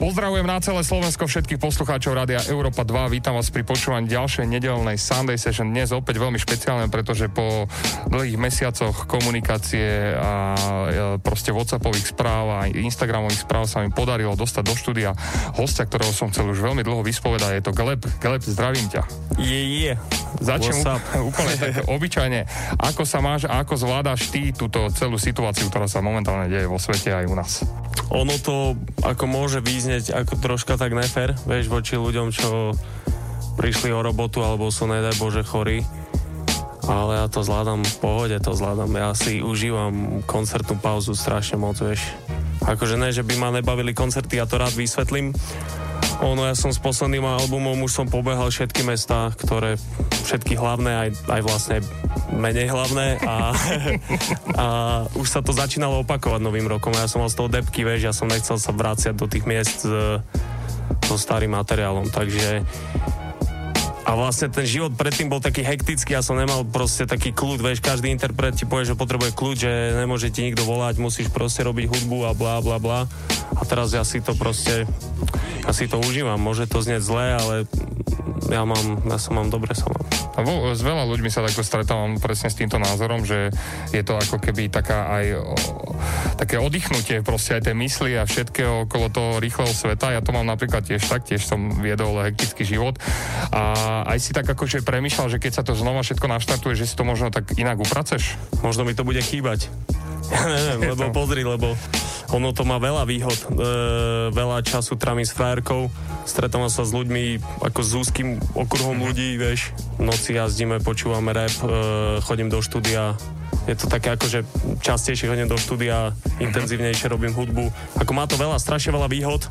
Pozdravujem na celé Slovensko všetkých poslucháčov Rádia Európa 2. Vítam vás pri počúvaní ďalšej nedelnej Sunday Session. Dnes opäť veľmi špeciálne, pretože po dlhých mesiacoch komunikácie a proste Whatsappových správ a Instagramových správ sa mi podarilo dostať do štúdia hostia, ktorého som chcel už veľmi dlho vyspovedať. Je to Gleb. Gleb, zdravím ťa. Je, je. Začnem úplne tak obyčajne. Ako sa máš a ako zvládaš ty túto celú situáciu, ktorá sa momentálne deje vo svete aj u nás? Ono to ako môže význieť ako troška tak nefer, vieš, voči ľuďom, čo prišli o robotu alebo sú, nedaj Bože, chorí. Ale ja to zvládam v pohode, to zvládam. Ja si užívam koncertnú pauzu strašne moc, vieš. Akože ne, že by ma nebavili koncerty, ja to rád vysvetlím ono, ja som s posledným albumom už som pobehal všetky mesta, ktoré, všetky hlavné, aj, aj vlastne menej hlavné a, a už sa to začínalo opakovať novým rokom. Ja som mal z toho depky, vieš, ja som nechcel sa vráciať do tých miest s, so starým materiálom, takže a vlastne ten život predtým bol taký hektický, ja som nemal proste taký kľud, vieš, každý interpret ti povie, že potrebuje kľud, že nemôže ti nikto volať, musíš proste robiť hudbu a bla bla bla. A teraz ja si to proste, ja si to užívam, môže to znieť zle, ale ja mám, ja som mám dobre sa mám. A s veľa ľuďmi sa takto stretávam presne s týmto názorom, že je to ako keby taká aj také oddychnutie proste aj tej mysli a všetkého okolo toho rýchleho sveta. Ja to mám napríklad tiež tak, tiež som viedol hektický život a aj si tak akože premýšľal, že keď sa to znova všetko naštartuje, že si to možno tak inak upraceš? Možno mi to bude chýbať. Ja neviem, lebo pozri, lebo ono to má veľa výhod. E, veľa času trámim s frajerkou, stretávam sa s ľuďmi ako s úzkým okruhom mm-hmm. ľudí, vieš. V noci jazdíme, počúvame rap, e, chodím do štúdia, je to také ako, že častejšie chodím do štúdia, intenzívnejšie robím hudbu. Ako má to veľa, strašne veľa výhod.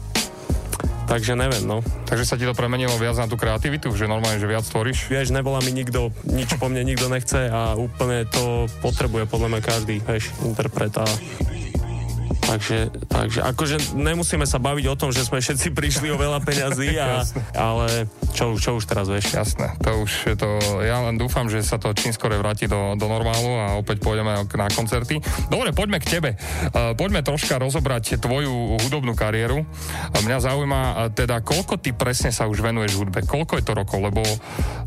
Takže neviem, no. Takže sa ti to premenilo viac na tú kreativitu, že normálne, že viac tvoríš? Vieš, nebola mi nikto, nič po mne nikto nechce a úplne to potrebuje podľa mňa každý, vieš, interpret a Takže, takže akože nemusíme sa baviť o tom, že sme všetci prišli o veľa peňazí, a, ale čo, čo už teraz vieš? Jasné, to už je to, ja len dúfam, že sa to čím skore vráti do, do normálu a opäť pôjdeme na koncerty. Dobre, poďme k tebe. Uh, poďme troška rozobrať tvoju hudobnú kariéru. Uh, mňa zaujíma uh, teda, koľko ty presne sa už venuješ hudbe? Koľko je to rokov? Lebo,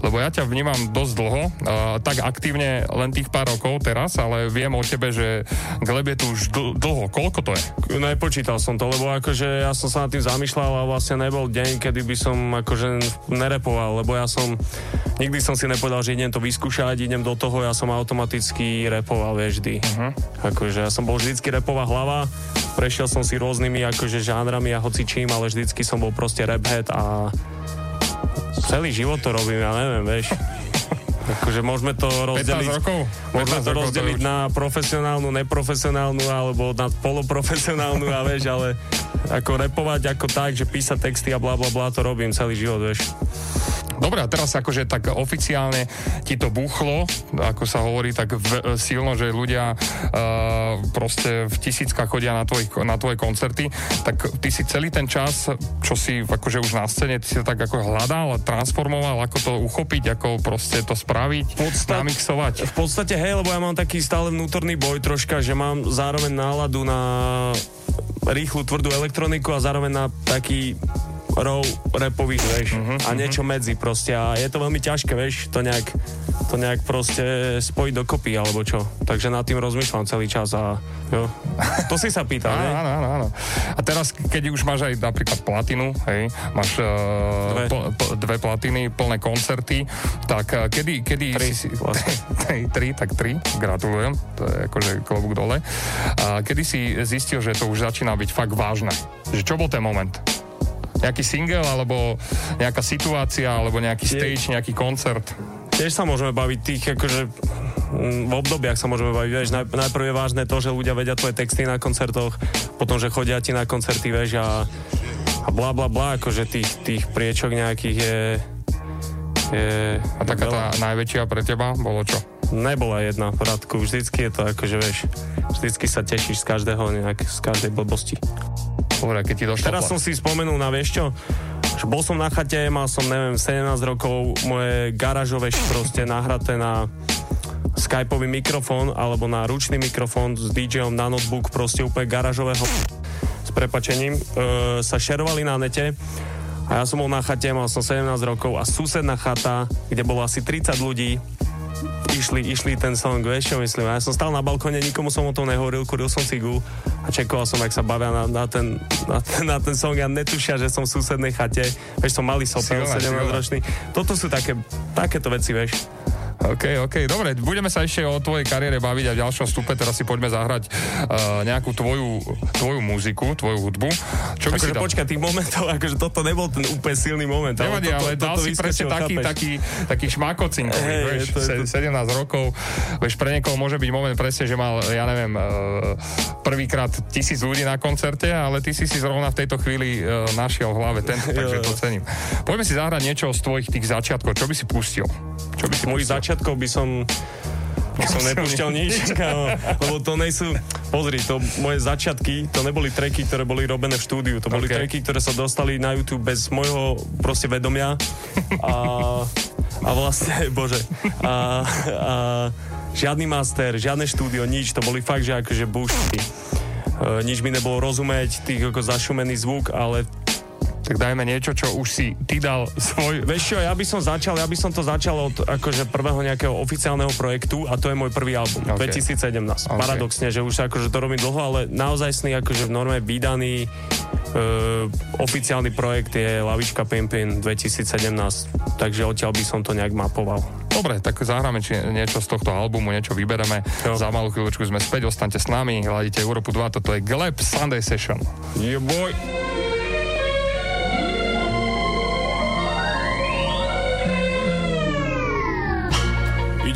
lebo ja ťa vnímam dosť dlho, uh, tak aktívne len tých pár rokov teraz, ale viem o tebe, že Gleb je tu už dl- dlho. Koľko to je? Nepočítal som to, lebo akože ja som sa nad tým zamýšľal a vlastne nebol deň, kedy by som akože nerepoval, lebo ja som nikdy som si nepovedal, že idem to vyskúšať, idem do toho, ja som automaticky repoval, vieš, vždy. Uh-huh. Akože ja som bol vždycky repová hlava, prešiel som si rôznymi akože žánrami a hocičím, ale vždycky som bol proste raphead a celý život to robím, ja neviem, vieš. Akože môžeme to rozdeliť, rokov? môžeme to rozdeliť to na profesionálnu, neprofesionálnu alebo na poloprofesionálnu a vieš, ale ako repovať ako tak, že písať texty a bla bla bla, to robím celý život, vieš. Dobre, a teraz akože tak oficiálne ti to buchlo, ako sa hovorí, tak v, silno, že ľudia uh, proste v tisíckach chodia na, tvoj, na tvoje koncerty, tak ty si celý ten čas, čo si akože už na scéne, ty si to tak ako hľadal, transformoval, ako to uchopiť, ako proste to spraviť, Podstat, namixovať. V podstate, hej, lebo ja mám taký stále vnútorný boj troška, že mám zároveň náladu na rýchlu, tvrdú elektroniku a zároveň na taký raw rapových, vieš, uh-huh, a mhm. niečo uh-huh. medzi proste a je to veľmi ťažké, vieš, to nejak, to nejak proste spojiť dokopy, alebo čo. Takže nad tým rozmýšľam celý čas a jo. To si sa pýtal, áno, áno, áno, áno. A teraz, keď už máš aj napríklad platinu, hej, máš uh, dve. Po, po, dve platiny, plné koncerty, tak uh, kedy, kedy tri, si, vlastne. tri, tri, tak tri, gratulujem, to je akože klobúk dole. A kedy si zistil, že to už začína byť fakt vážne? Že čo bol ten moment? Nejaký single, alebo nejaká situácia, alebo nejaký stage, nejaký koncert? Tiež sa môžeme baviť tých, akože mm, v obdobiach sa môžeme baviť, vieš, najprv je vážne to, že ľudia vedia tvoje texty na koncertoch, potom, že chodia ti na koncerty, vieš, a, a bla bla bla, akože tých, tých priečok nejakých je, je A taká tá najväčšia pre teba bolo čo? Nebola jedna, Radku, vždycky je to akože, vieš, vždycky sa tešíš z každého nejak, z každej blbosti. Dobre, keď ti došlo... Teraz som si spomenul na vieš čo? Bol som na chate, mal som, neviem, 17 rokov, moje garážové proste nahraté na skypový mikrofón alebo na ručný mikrofón s DJom na notebook proste úplne garážového s prepačením, e, sa šerovali na nete a ja som bol na chate, mal som 17 rokov a susedná chata, kde bolo asi 30 ľudí, išli, išli ten song, vieš čo myslím. Ja som stál na balkóne, nikomu som o tom nehovoril, kuril som cigu a čekoval som, jak sa bavia na, na, ten, na, ten, na ten song a netušia, že som v susednej chate. Vieš, som malý sopel, 17 ročný. Toto sú také, takéto veci, vieš. OK, OK, dobre, budeme sa ešte o tvojej kariére baviť a v ďalšom stupe teraz si poďme zahrať uh, nejakú tvoju, tvoju muziku, tvoju hudbu. Čo by akože si dal? počkaj, tých momentov, akože toto nebol ten úplne silný moment. Nevadí, ale, ale dal si presne taký, taký, taký šmakocin, hey, vieš, to, to... 17 rokov, vieš, pre niekoho môže byť moment presne, že mal, ja neviem, uh, prvýkrát tisíc ľudí na koncerte, ale ty si si zrovna v tejto chvíli uh, našiel v hlave ten, takže to cením. Poďme si zahrať niečo z tvojich tých začiatkov, čo by si pustil? Čo by si Môj začiatkov by som ja som nepúšťal nič, kámo, lebo to nejsú, pozri, to moje začiatky, to neboli treky, ktoré boli robené v štúdiu, to boli okay. treky, ktoré sa dostali na YouTube bez môjho proste vedomia a, a vlastne, bože, a, a žiadny master, žiadne štúdio, nič, to boli fakt, že akože bušky. E, nič mi nebolo rozumieť, tých ako zašumený zvuk, ale tak dajme niečo, čo už si ty dal svoj... Vieš čo, ja by som začal, ja by som to začal od akože prvého nejakého oficiálneho projektu a to je môj prvý album, okay. 2017. Okay. Paradoxne, že už akože to robím dlho, ale naozaj sný akože v norme vydaný uh, oficiálny projekt je Lavička Pimpin 2017, takže odtiaľ by som to nejak mapoval. Dobre, tak zahráme či niečo z tohto albumu, niečo vybereme. Jo. Za malú chvíľočku sme späť, ostaňte s nami, hľadíte Európu 2, toto je Gleb Sunday Session. Yeah, boy.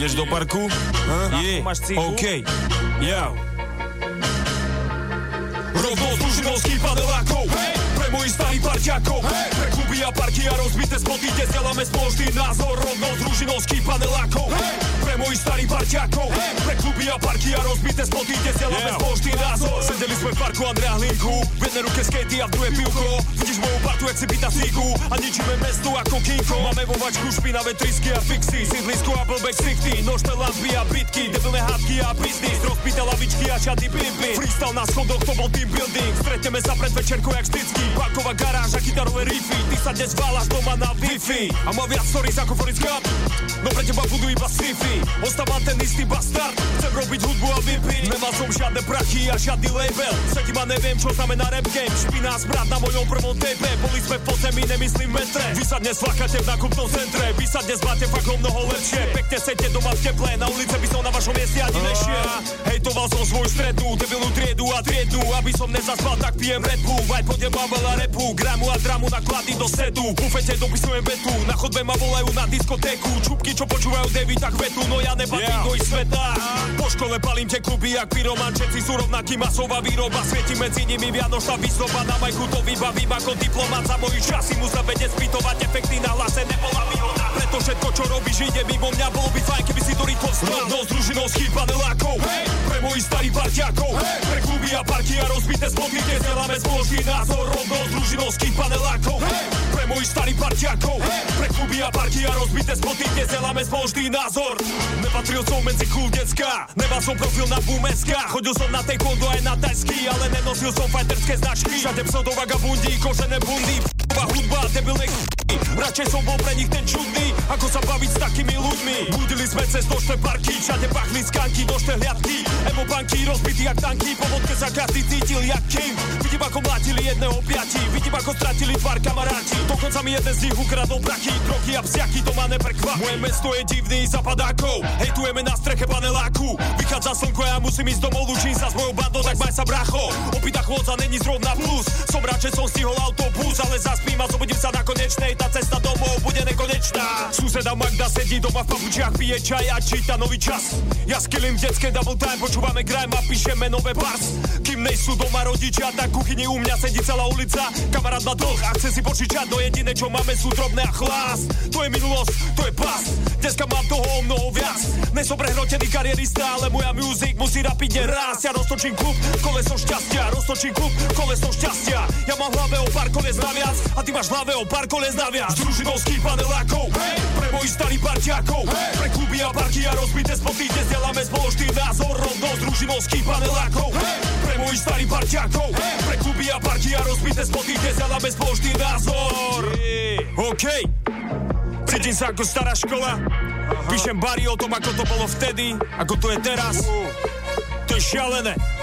Ideš do parku? Huh? Yeah. OK. Ja. Rovno z dužinovských panelákov. Hey! Pre mojich starých parťákov. Hey! Pre kluby a parky a rozbité spoty, kde zdieľame spoločný názor. Rovno z družinovských panelákov. Hey! Pre mojich starých parťákov. Hey! Pre kluby a parky a rozbité spoty, kde zdieľame yeah. spoločný názor. Sedeli sme v parku Andrea Hlinku. V jednej ruke skatey a v druhej pivko. Vidíš moju partu, jak si byta síku. A ničíme mesto ako kinko. Máme vo vačku špinavé trisky a fixy. Sídlisko a blbek sichty. Nožné lampy a bitky. Debilné hádky a biznis. Rozbité lavičky a šaty bimby. Freestyle na schodoch, to bol team building. Stretneme sa pred večerkou jak vždycky. Banková garáž a gitarové riffy. Ty sa dnes válaš doma na Wi-Fi. A má viac stories ako Forrest Gump. No pre teba budú iba sci-fi. Ostávam ten istý bastard. Chcem robiť hudbu a vypiť. Nemal som žiadne prachy a žiadny label. Sedím a neviem, čo znamená rap game. Špiná zbrat na mojom prvom tape. Boli sme v podzemí, nemyslím metre. Vy sa dnes flakáte v nakupnom centre. Vy sa dnes máte fakt o mnoho lepšie. Pekne sete doma v teple. Na ulice by som na vašom mieste ani nešiel. Hejtoval som svoj strednú, debilnú triedu a triedu. Aby som nezaspal, tak pijem Red Bull. Aj podem veľa repu. Gramu a dramu naklady do sedu. V bufete dopisujem vetu. Na chodbe ma volajú na diskotéku. Čupky, čo počúvajú David, tak vetu. No ja nepatím yeah. do ich sveta. Po škole palím tie kluby, jak pyroman. Všetci sú rovnaký masová výroba. Svieti medzi nimi vianočná výzdoba. Na majku to vybavím ako diplomat. Za moji časy musel vedieť spýtovať efekty na hlase. Nebola výhoda. Preto všetko, čo robíš, ide mimo mňa. Bolo by fajn, keby si to rýchlo vstal. No s družinou panelákov. Hey! Pre mojich starých parťákov. Hey! Pre kluby a parky a rozbité spoty, kde zdieľame spoločný názor. Rovno z družinovských panelákov. Hey! Pre mojich starých parťákov. Hey! Pre kluby a parky a rozbité spoty, kde zdieľame spoločný názor. Nepatril som medzi cool decka. Nemal som profil na bumeska. Chodil som na taekwondo aj na tajsky, ale nenosil som знаш ми Шатем со од овага бунди и кој не бунди. Hudba, debilnej Radšej som bol pre nich ten čudný Ako sa baviť s takými ľuďmi. Budili sme cez nočné parky Všade pachli skanky, nočné hliadky. Emo banky, rozbitý jak tanky Po vodke sa každý cítil jak king. Vidím ako mlátili jedného piati Vidím ako stratili tvár kamaráti. Dokonca mi jeden z nich ukradol prachy Drogy a psiaky, to ma neprekvapí Moje mesto je divný zapadákov Hejtujeme na streche paneláku. Vychádza slnko, ja musím ísť domov Lúčim sa s mojou bandou, tak maj sa bracho. Opýta chôdza není zrovna plus. Som rád, že som stihol autobus Ale zaspím a zobudím sa na konečnej Tá cesta domov bude nekonečná. Suseda Magda sedí doma v papučiach Pije čaj a číta nový čas. Ja skilím detské double time Počúvame grime a píšeme nové bars. Kým nejsú doma rodičia Tak kuchyni u mňa sedí celá ulica. Kamarát má dlh a chce si požičať No jediné čo máme sú drobné a chlás. To je minulosť, to je pas Dneska mám toho o mnoho viac. Nesom prehrotený karierista Ale moja music musí rapidne rásť. Ja roztočím klub, koleso šťastia Roztočím klub, koleso šťastia. Ja mám v hlave o pár koles naviac A ty máš v hlave o pár koles naviac S družinou panelákov hey! Pre mojich starých parťákov hey! Pre kluby a parky a rozbité spoty Dnes deláme spoločný názor Rovno s družinou panelákov hey! Pre mojich starých parťákov hey! Pre kluby a parky a rozbité spoty Dnes deláme spoločný názor yeah. OK Cítim sa ako stará škola Píšem bary o tom, ako to bolo vtedy, ako to je teraz. To je šialené.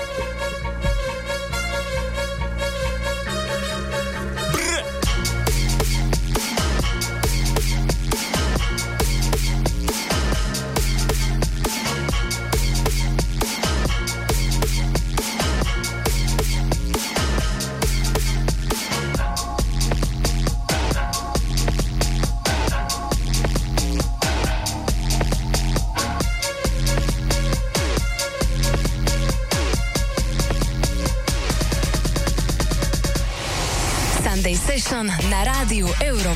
Na rádiu Európa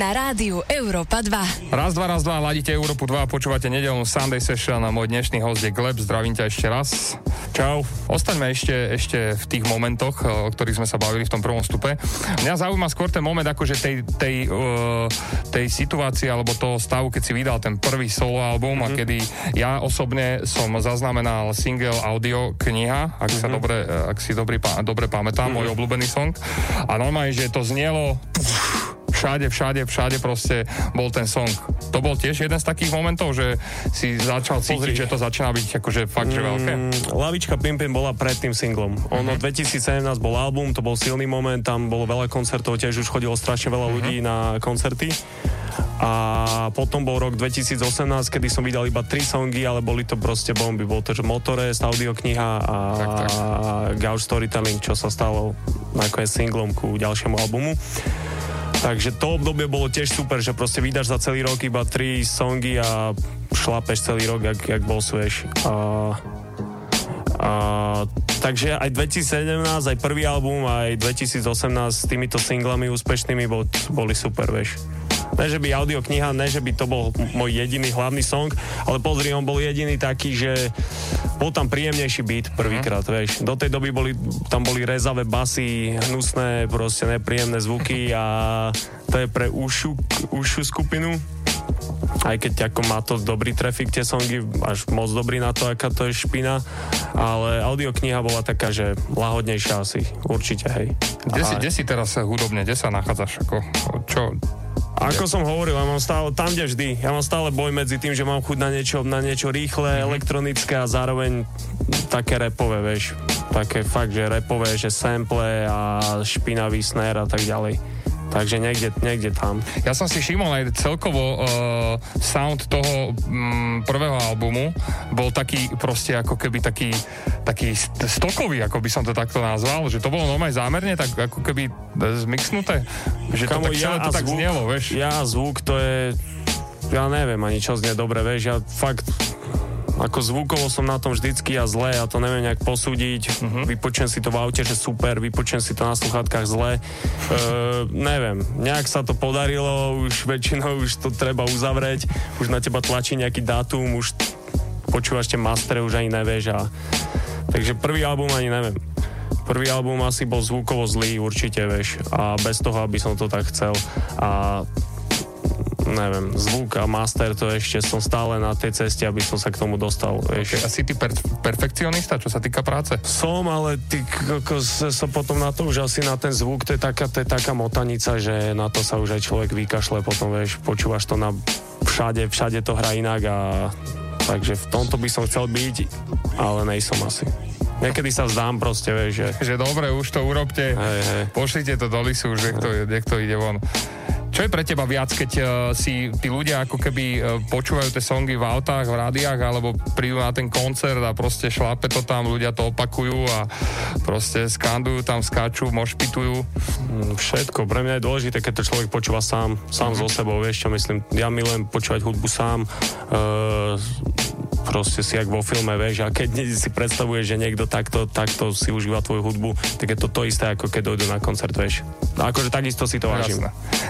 na rádiu Európa 2. Raz, dva, raz, dva, ladíte Európu 2 a počúvate nedelnú Sunday Session a môj dnešný host je Gleb, zdravím ťa ešte raz. Čau. Ostaňme ešte, ešte v tých momentoch, o ktorých sme sa bavili v tom prvom stupe. Mňa zaujíma skôr ten moment akože tej, tej, uh, tej situácie alebo toho stavu, keď si vydal ten prvý solo album mm-hmm. a mhm. kedy ja osobne som zaznamenal single audio kniha, ak, mm-hmm. sa mhm. dobre, ak si dobre, dobre pamätám, mm-hmm. môj obľúbený song. A normálne, že to znielo Oh. Všade, všade, všade proste bol ten song. To bol tiež jeden z takých momentov, že si začal cítiť, že to začína byť akože fakt, že veľké? Mm, Lavička Pimpin bola pred tým singlom. Ono mm-hmm. 2017 bol album, to bol silný moment, tam bolo veľa koncertov, tiež už chodilo strašne veľa mm-hmm. ľudí na koncerty A potom bol rok 2018, kedy som vydal iba tri songy, ale boli to proste bomby. Bol to, že Motorest, audiokniha a Tak, tak. Gauch Storytelling, čo sa stalo nakoniec singlom ku ďalšiemu albumu. Takže to obdobie bolo tiež super, že proste vydáš za celý rok iba tri songy a šlapeš celý rok, jak, jak bol sviež. A, a, takže aj 2017, aj prvý album, aj 2018 s týmito singlami úspešnými bol, boli super, vieš. Ne, že by audiokniha, ne, že by to bol môj jediný hlavný song, ale pozri, on bol jediný taký, že bol tam príjemnejší beat prvýkrát, vieš. Do tej doby boli, tam boli rezavé basy, hnusné, proste nepríjemné zvuky a to je pre ušu, ušu skupinu aj keď ako má to dobrý trafik tie songy, až moc dobrý na to, aká to je špina, ale audiokniha bola taká, že lahodnejšia asi, určite, hej. Kde, si, kde si teraz hudobne, kde sa nachádzaš? Ako, čo? Ako som hovoril, ja mám stále, tam, kde vždy, ja mám stále boj medzi tým, že mám chuť na niečo, na niečo rýchle, elektronické a zároveň také repové, vieš. Také fakt, že repové, že sample a špinavý snare a tak ďalej. Takže niekde, niekde tam. Ja som si všimol aj celkovo uh, sound toho mm, prvého albumu bol taký proste ako keby taký, taký st- stokový, ako by som to takto nazval, že to bolo normálne zámerne tak ako keby zmixnuté, že to Kamo, tak celé to tak znelo, vieš. Ja zvuk, to je... Ja neviem ani čo znie dobre, vieš, ja fakt ako zvukovo som na tom vždycky a zle, ja to neviem nejak posúdiť, uh-huh. vypočujem si to v aute, že super, vypočujem si to na sluchátkach zle, uh, neviem, nejak sa to podarilo, už väčšinou už to treba uzavrieť, už na teba tlačí nejaký dátum, už počúvaš tie mastere, už ani nevieš a takže prvý album ani neviem. Prvý album asi bol zvukovo zlý, určite, vieš, a bez toho, aby som to tak chcel. A neviem, zvuk a master, to ešte som stále na tej ceste, aby som sa k tomu dostal, vieš. A si ty per- perfekcionista, čo sa týka práce? Som, ale ty kokos, som potom na to už asi na ten zvuk, to je taká, to je taká motanica, že na to sa už aj človek vykašle, potom vieš, počúvaš to na všade, všade to hrá inak a takže v tomto by som chcel byť, ale nejsom asi. Niekedy sa vzdám proste, vieš, že Že dobre, už to urobte, hej, hej. pošlite to do lisu, už nech to, nech to ide von. Čo je pre teba viac, keď uh, si tí ľudia ako keby uh, počúvajú tie songy v autách, v rádiách, alebo prídu na ten koncert a proste šlape to tam, ľudia to opakujú a proste skandujú tam, skáču, mošpitujú. Mm, Všetko. Pre mňa je dôležité, keď to človek počúva sám, sám so sebou, vieš čo myslím. Ja milujem počúvať hudbu sám, uh, proste si jak vo filme, vieš, a keď si predstavuješ, že niekto takto, takto si užíva tvoju hudbu, tak je to to isté, ako keď dojdu na koncert, vieš. A akože takisto si to vážim.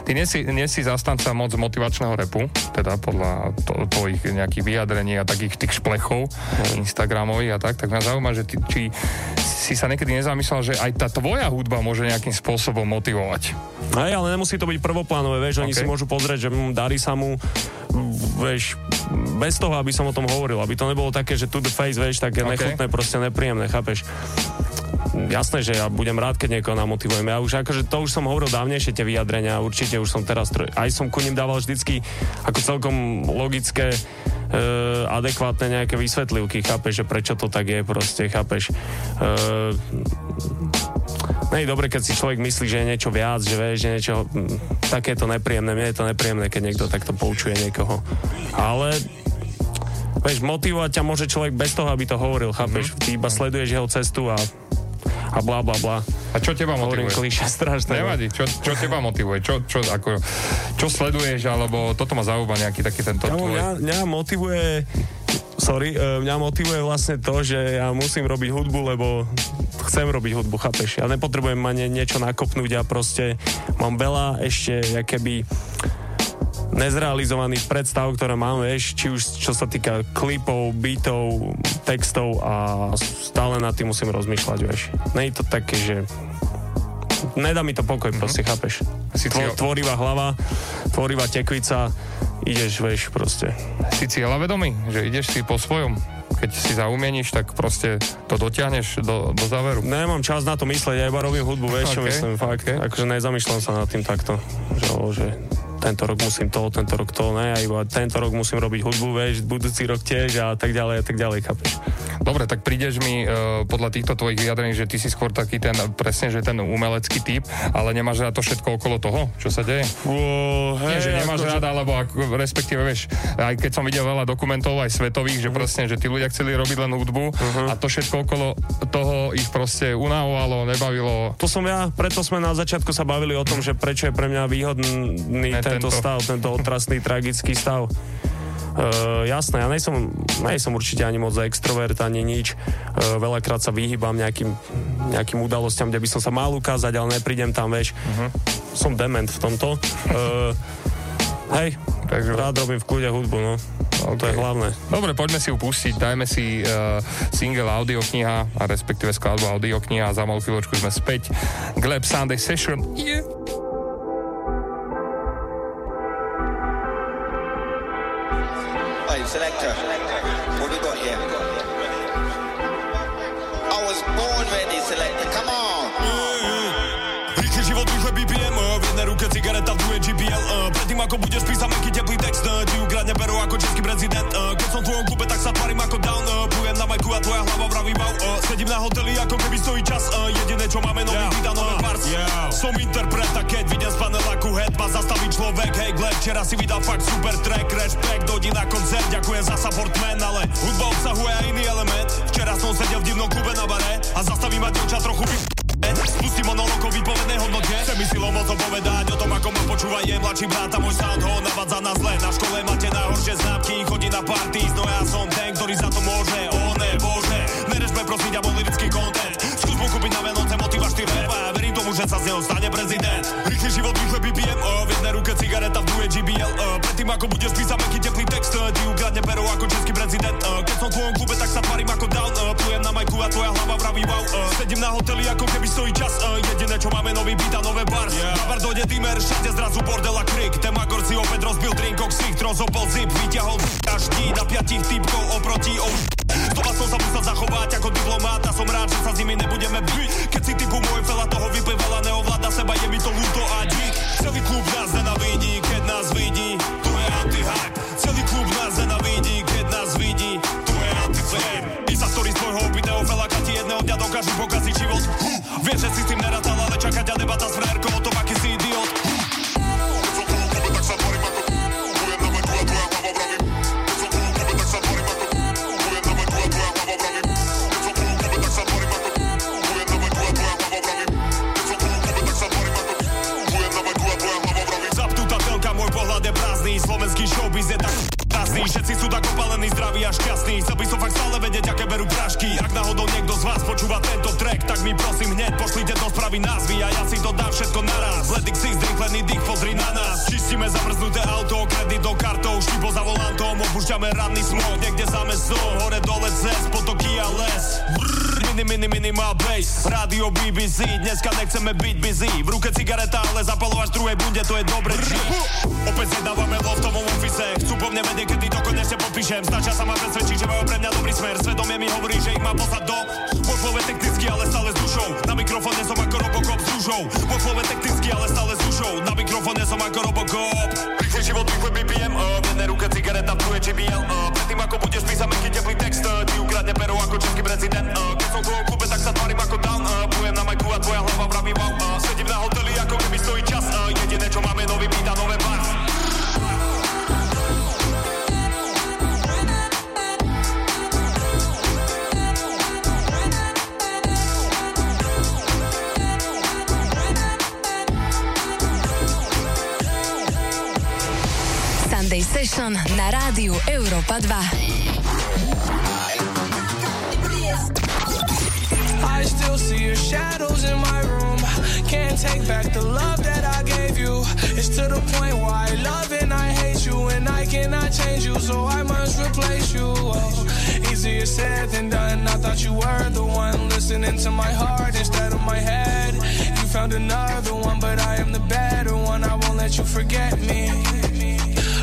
Ty nie si, nie si zastanca moc motivačného repu, teda podľa to, tvojich nejakých vyjadrení a takých tých šplechov Instagramových a tak, tak mňa zaujíma, že ty, či si sa niekedy nezamyslel, že aj tá tvoja hudba môže nejakým spôsobom motivovať. Hej, ale nemusí to byť prvoplánové, vieš, oni OK. si môžu pozrieť, že mm, darí sa mu, mm, vieš, bez toho, aby som o tom hovoril, aby to nebolo také, že to the face, vieš, také OK. nechutné, proste nepríjemné, chápeš? Jasné, že ja budem rád, keď niekoho namotivujem. Ja už akože to už som hovoril dávnejšie tie vyjadrenia, určite už som teraz, aj som ku ním dával vždycky ako celkom logické e, adekvátne nejaké vysvetlivky, chápeš, že prečo to tak je, proste, chápeš. E, nie je dobre, keď si človek myslí, že je niečo viac, že vieš, že niečo takéto nepríjemné. Mne je to nepríjemné, keď niekto takto poučuje niekoho. Ale vieš, motivovať ťa môže človek bez toho, aby to hovoril, chápeš? Ty iba sleduješ jeho cestu a a bla bla bla. A čo teba Hovorím motivuje? kliše strašné. no. Nevadí, čo, čo teba motivuje? Čo, čo, ako, čo sleduješ, alebo toto ma zaujíma nejaký taký tento Kámo, tvoj... mňa, mňa motivuje sorry, e, mňa motivuje vlastne to, že ja musím robiť hudbu, lebo chcem robiť hudbu, chápeš? Ja nepotrebujem ma nie, niečo nakopnúť a proste mám veľa ešte, keby nezrealizovaných predstav, ktoré mám, vieš, či už čo sa týka klipov, beatov, textov a stále nad tým musím rozmýšľať, vieš. Nie je to také, že nedá mi to pokoj, proste, chápeš? Si Tvo, tvorivá hlava, tvorivá tekvica, ideš, vieš, proste. Si cieľavedomý, že ideš si po svojom. Keď si zaumieníš, tak proste to dotiahneš do, do záveru. Nemám čas na to mysleť, ja iba robím hudbu, vieš, čo OK, myslím, fakt. OK. Akože nezamýšľam sa nad tým takto, že, že tento rok musím to, tento rok to, ne, a iba tento rok musím robiť hudbu, vieš, budúci rok tiež a tak ďalej a tak ďalej, chápeš. Dobre, tak prídeš mi uh, podľa týchto tvojich vyjadrení, že ty si skôr taký ten, presne, že ten umelecký typ, ale nemáš rád to všetko okolo toho, čo sa deje? Oh, hej, Nie, že nemáš akože- rád, alebo ako, respektíve, vieš, aj keď som videl veľa dokumentov aj svetových, že proste, že tí ľudia chceli robiť len hudbu Mhm. a to všetko okolo toho ich proste unavovalo, nebavilo. To som ja, preto sme na začiatku sa bavili o tom, že prečo je pre mňa výhodný Ne, tento tento. stav, tento otrasný, tragický stav. Uh, jasné, ja nejsom, nejsom určite ani moc extrovert, ani nič. Uh, veľakrát sa vyhýbam nejakým, nejakým udalostiam, kde by som sa mal ukázať, ale neprídem tam, vieš. Uh-huh. Som dement v tomto. Uh, hej, Takže- rád robím v kľude hudbu, no. To je hlavné. Dobre, poďme si ju pustiť, dajme si uh, single audiokniha, a respektíve skladbu audiokniha a za malú chvíľočku sme späť. Gleb Sunday Session. Yeah. Selector, what we got here? I was born ready, selector. Come on. Rýchly život, rýchle BPM V jednej ruke cigareta, v druhej GPL uh, Predtým ako budeš písať meký teplý text uh, Ti ukradne peru ako český prezident uh, Keď som v tvojom klube, tak sa tvarím ako down uh, Plujem na majku a tvoja hlava vraví wow uh, Sedím na hoteli, ako keby stojí čas uh, Jediné, čo máme, nový yeah. Yeah. Som interpret a keď vidím z paneláku head Ma zastaví človek, hej Gleb. Včera si vydal fakt super track Respekt, dojdi na koncert, ďakujem za support man Ale hudba obsahuje aj iný element. Včera som sedel v divnom klube na bare A zastaví ma dievča trochu vy... Spustím monolog o výpovednej hodnote. Chce mi silou mocou povedať o tom, ako ma počúva je mladší brat a môj sound ho navádza na zle. Na škole máte najhoršie známky, chodí na party No ja som ten, ktorý za to môže, o ne, bože Nerežme prosím ťa môj lirický content. Skús mu kúpiť na Vianoce motivačný rap A ja verím tomu, že sa z neho stane prezident. Rýchly život, rýchle BPM, o, v jednej ruke cigareta, v druhej GBL o, Predtým ako budeš písať meký teplý text Ti ukradne pero ako český prezident o, Keď som v tvojom klube, tak sa tvarím ako down o, Plujem na majku a tvoja hlava vraví wow o, Sedím na hoteli, ako keby stojí čas o, Jediné, čo máme, nový beat a nové bars yeah. Babar dojde týmer, všade zrazu bordel a krik Ten magor si opäť rozbil drink, ksicht, rozopol zip Vyťahol až štít a piatich typkov oproti oh, Doma som sa musel zachovať ako diplomát a som rád, že sa s nimi nebudeme byť. Keď si typu môj fela toho vyplývala, neovláda seba, je mi to ľúto a dík. Celý klub nás nenavidí, keď nás vidí, tu je anti-hype. Celý klub nás nenavidí, keď nás vidí, tu je anti-fame. Písa story z tvojho obidného fela, keď ti jedného dňa dokážu pokaziť život. Huh. Vieš, že si tým nerátal, zdraví a šťastní Chcel by som fakt stále vedieť, aké berú prášky. Ak náhodou niekto z vás počúva tento track Tak mi prosím hneď pošlite do správy názvy A ja si to dám všetko naraz. Ledy ksich, zrýchlený dých, pozri na nás. Čistíme zamrznuté auto, kreditou kartou Štipo za volantom, opúšťame ranný smog Niekde za mestom, hore dole cez potoky a les. Brrr, Mini, mini, minimal bass. Rádio BBC, dneska nechceme byť busy. V ruke cigareta, ale zapalovať v druhej bunde To je dobre G. Opäť si dávame loftovom office Chcú po mne vedieť, kedy to konečne podpíšem Stačia sa ma presvedčiť, že majú pre mňa dobrý smer. Svedomie mi hovorí, že ich má poslať do Môj flow je technický, ale stále s dušou. Na mikrofóne som ako Robocop s dušou Môj flow je technický, ale stále s dušou. Na mikrofóne som ako Robocop. Rýchly život, rýchly BPM V jednej ruke cigareta, v druhej GBL uh, Predtým ako budeš písať meký teplý text uh, Ti ukradne pero ako český prezident uh, Keď som v tvojom klube, tak sa tvarím ako down uh, Plujem na majku a tvoja hlava vraví wow Session na rádiu Európa 2. I still see your shadows in my room. Can't take back the love that I gave you. It's to the point why I love and I hate you, and I cannot change you, so I must replace you. Oh, easier said than done. I thought you were the one listening to my heart instead of my head. You found another one, but I am the better one. I won't let you forget me.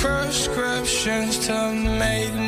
prescriptions to make me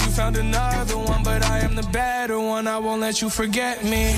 Found another one, but I am the better one. I won't let you forget me.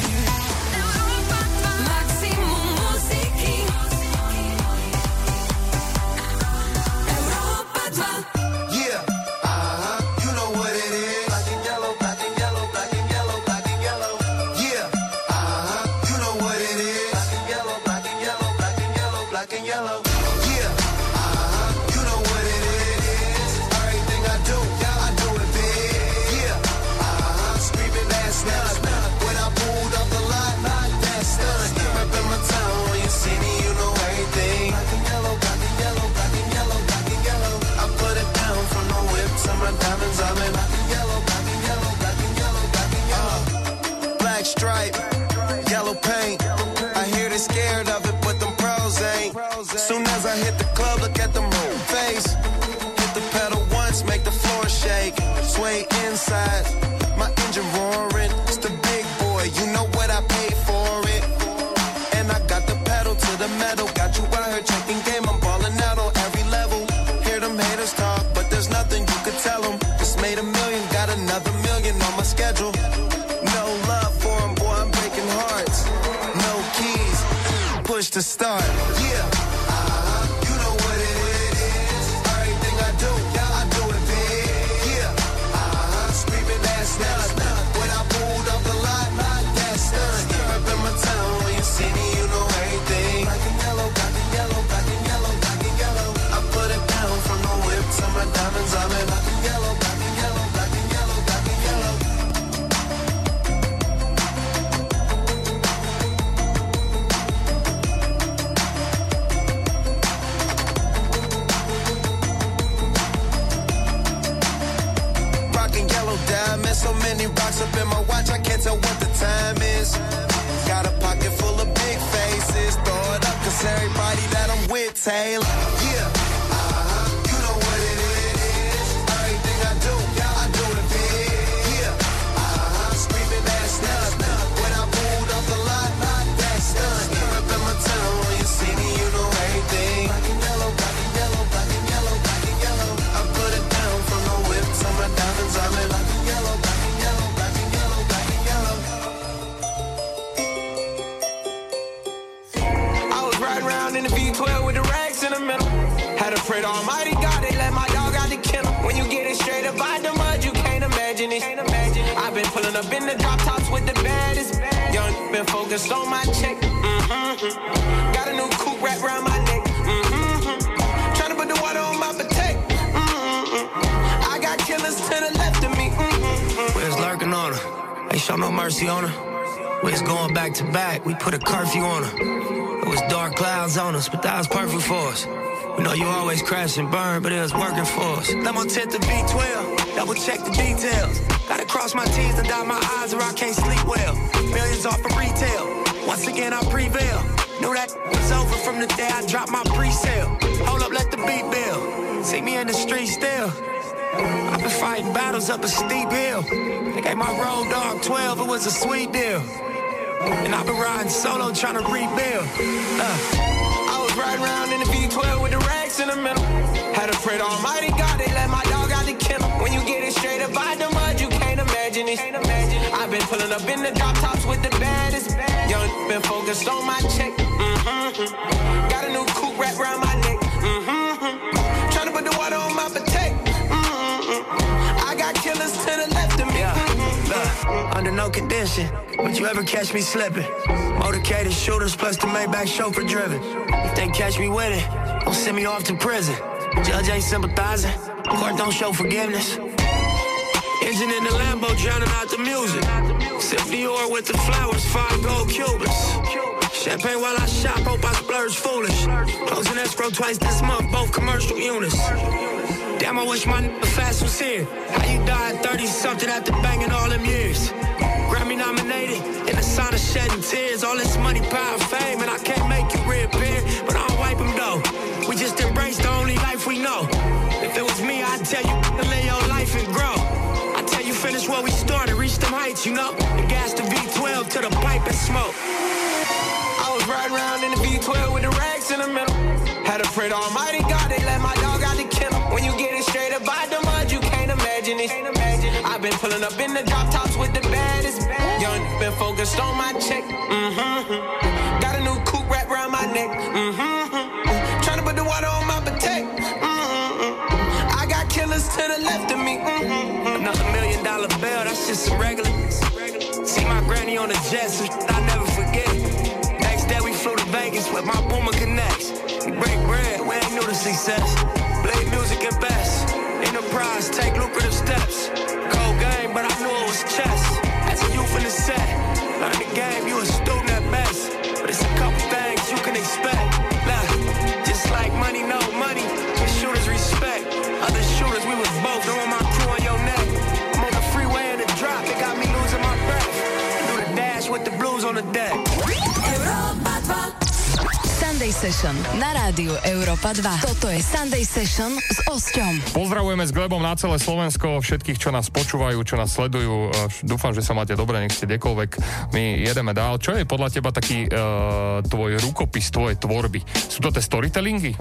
My engine room. My tent to V12. Double check the details. Gotta cross my T's and dot my I's or I can't sleep well. Millions off of retail. Once again, I prevail. Knew that was over from the day I dropped my pre-sale. Hold up, let the beat build. See me in the street still. I've been fighting battles up a steep hill. They gave my road dog 12, it was a sweet deal. And I've been riding solo trying to rebuild. Uh, I was riding around in the V12 with the racks in the middle. Had to pray to Almighty God, they let my dog out the kennel. When you get it straight up out the mud, you can't imagine it. I've been pulling up in the drop tops with the baddest. Young, been focused on my check. Mm-hmm. Got a new coupe wrapped around my neck. Mm-hmm. Trying to put the water on my potato. Mm-hmm. I got killers to the left of me. Mm-hmm. look, under no condition would you ever catch me slipping. Motorcaded shooters plus the Maybach chauffeur driven. If they catch me with it, don't send me off to prison. Judge ain't sympathizing. Court don't show forgiveness. Engine in the Lambo drowning out the music. Sip Dior with the flowers, five gold Cubans. Champagne while I shop, hope I splurge foolish. Closing escrow twice this month, both commercial units. Damn, I wish my nigga fast was here. How you died 30 something after banging all them years? Grammy nominated, in the sign of shedding tears. All this money, power, fame, and I to your life and grow. I tell you finish where we started, reach them heights, you know. And gas the V12 to the pipe and smoke. I was riding around in the V12 with the rags in the middle. Had to pray to Almighty God, they let my dog out the kennel. When you get it straight up out the mud, you can't imagine it. I've been pulling up in the drop tops with the baddest. Young, been focused on my check. Mm-hmm. Got a new coupe wrapped around my neck. Mm-hmm. Left of me. Mm-hmm. Another million dollar bill, that's just some regular. See my granny on the jet, so I never forget. Next day we flew to Vegas with my Puma Connects. We break bread, we ain't new to success. Blade music and best. Enterprise, take lucrative steps. Cold game, but I knew it was chess. As a youth in the set, learn the game, you a the on the deck. Sunday Session na rádiu Európa 2. Toto je Sunday Session s Osťom. Pozdravujeme s Glebom na celé Slovensko, všetkých, čo nás počúvajú, čo nás sledujú. E, Dúfam, že sa máte dobre, nech ste kdekoľvek. My jedeme dál. Čo je podľa teba taký uh, tvoj rukopis, tvoje tvorby? Sú to tie storytellingy?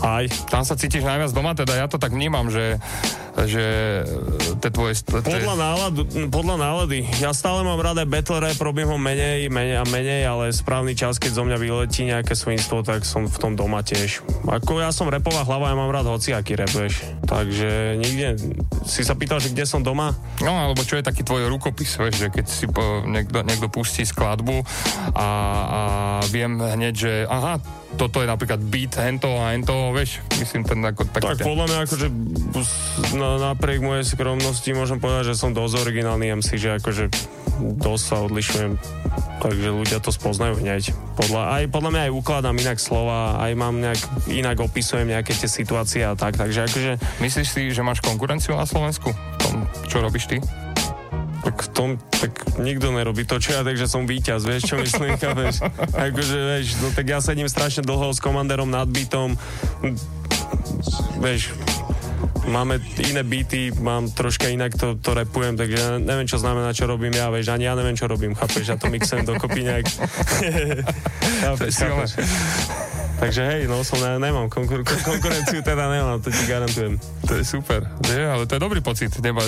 Aj. Tam sa cítiš najviac doma, teda ja to tak vnímam, že, že tie tvoje... Tie... Podľa, náladu, podľa nálady. Ja stále mám rád aj battle rap, robím ho menej, menej a menej, ale správny čas, keď zo mňa vyletí nejaké svinstvo, tak som v tom doma tiež. Ako ja som repová hlava, ja mám rád hociaký rap, vieš. Takže nikde... Si sa pýtal, že kde som doma? No, alebo čo je taký tvoj rukopis, vieš, že keď si po, niekto, niekto pustí skladbu a, a viem hneď, že aha, toto je napríklad beat hento a hento, vieš, myslím ten ako taký... Tak podľa mňa akože na, napriek mojej skromnosti môžem povedať, že som dosť originálny MC, že akože dosť sa odlišujem, takže ľudia to spoznajú hneď. Podľa, aj, podľa mňa aj ukladám inak slova, aj mám nejak, inak opisujem nejaké tie situácie a tak, takže akože... Myslíš si, že máš konkurenciu na Slovensku? V tom, čo robíš ty? Tak v tom, tak nikto nerobí to, čo ja, takže som víťaz, vieš, čo myslím, chápeš? Akože, vieš, no tak ja sedím strašne dlho s komandérom nad bytom, vieš, máme iné beaty, mám troška inak to, to repujem, takže ja neviem, čo znamená, čo robím ja, vieš, ani ja neviem, čo robím, chápeš, ja to mixujem dokopy nejak. chápeš, chápeš. Takže hej, no som ne, nemám konkur- konkurenciu, teda nemám, to ti garantujem. To je super. Nie, ale to je dobrý pocit. Neba,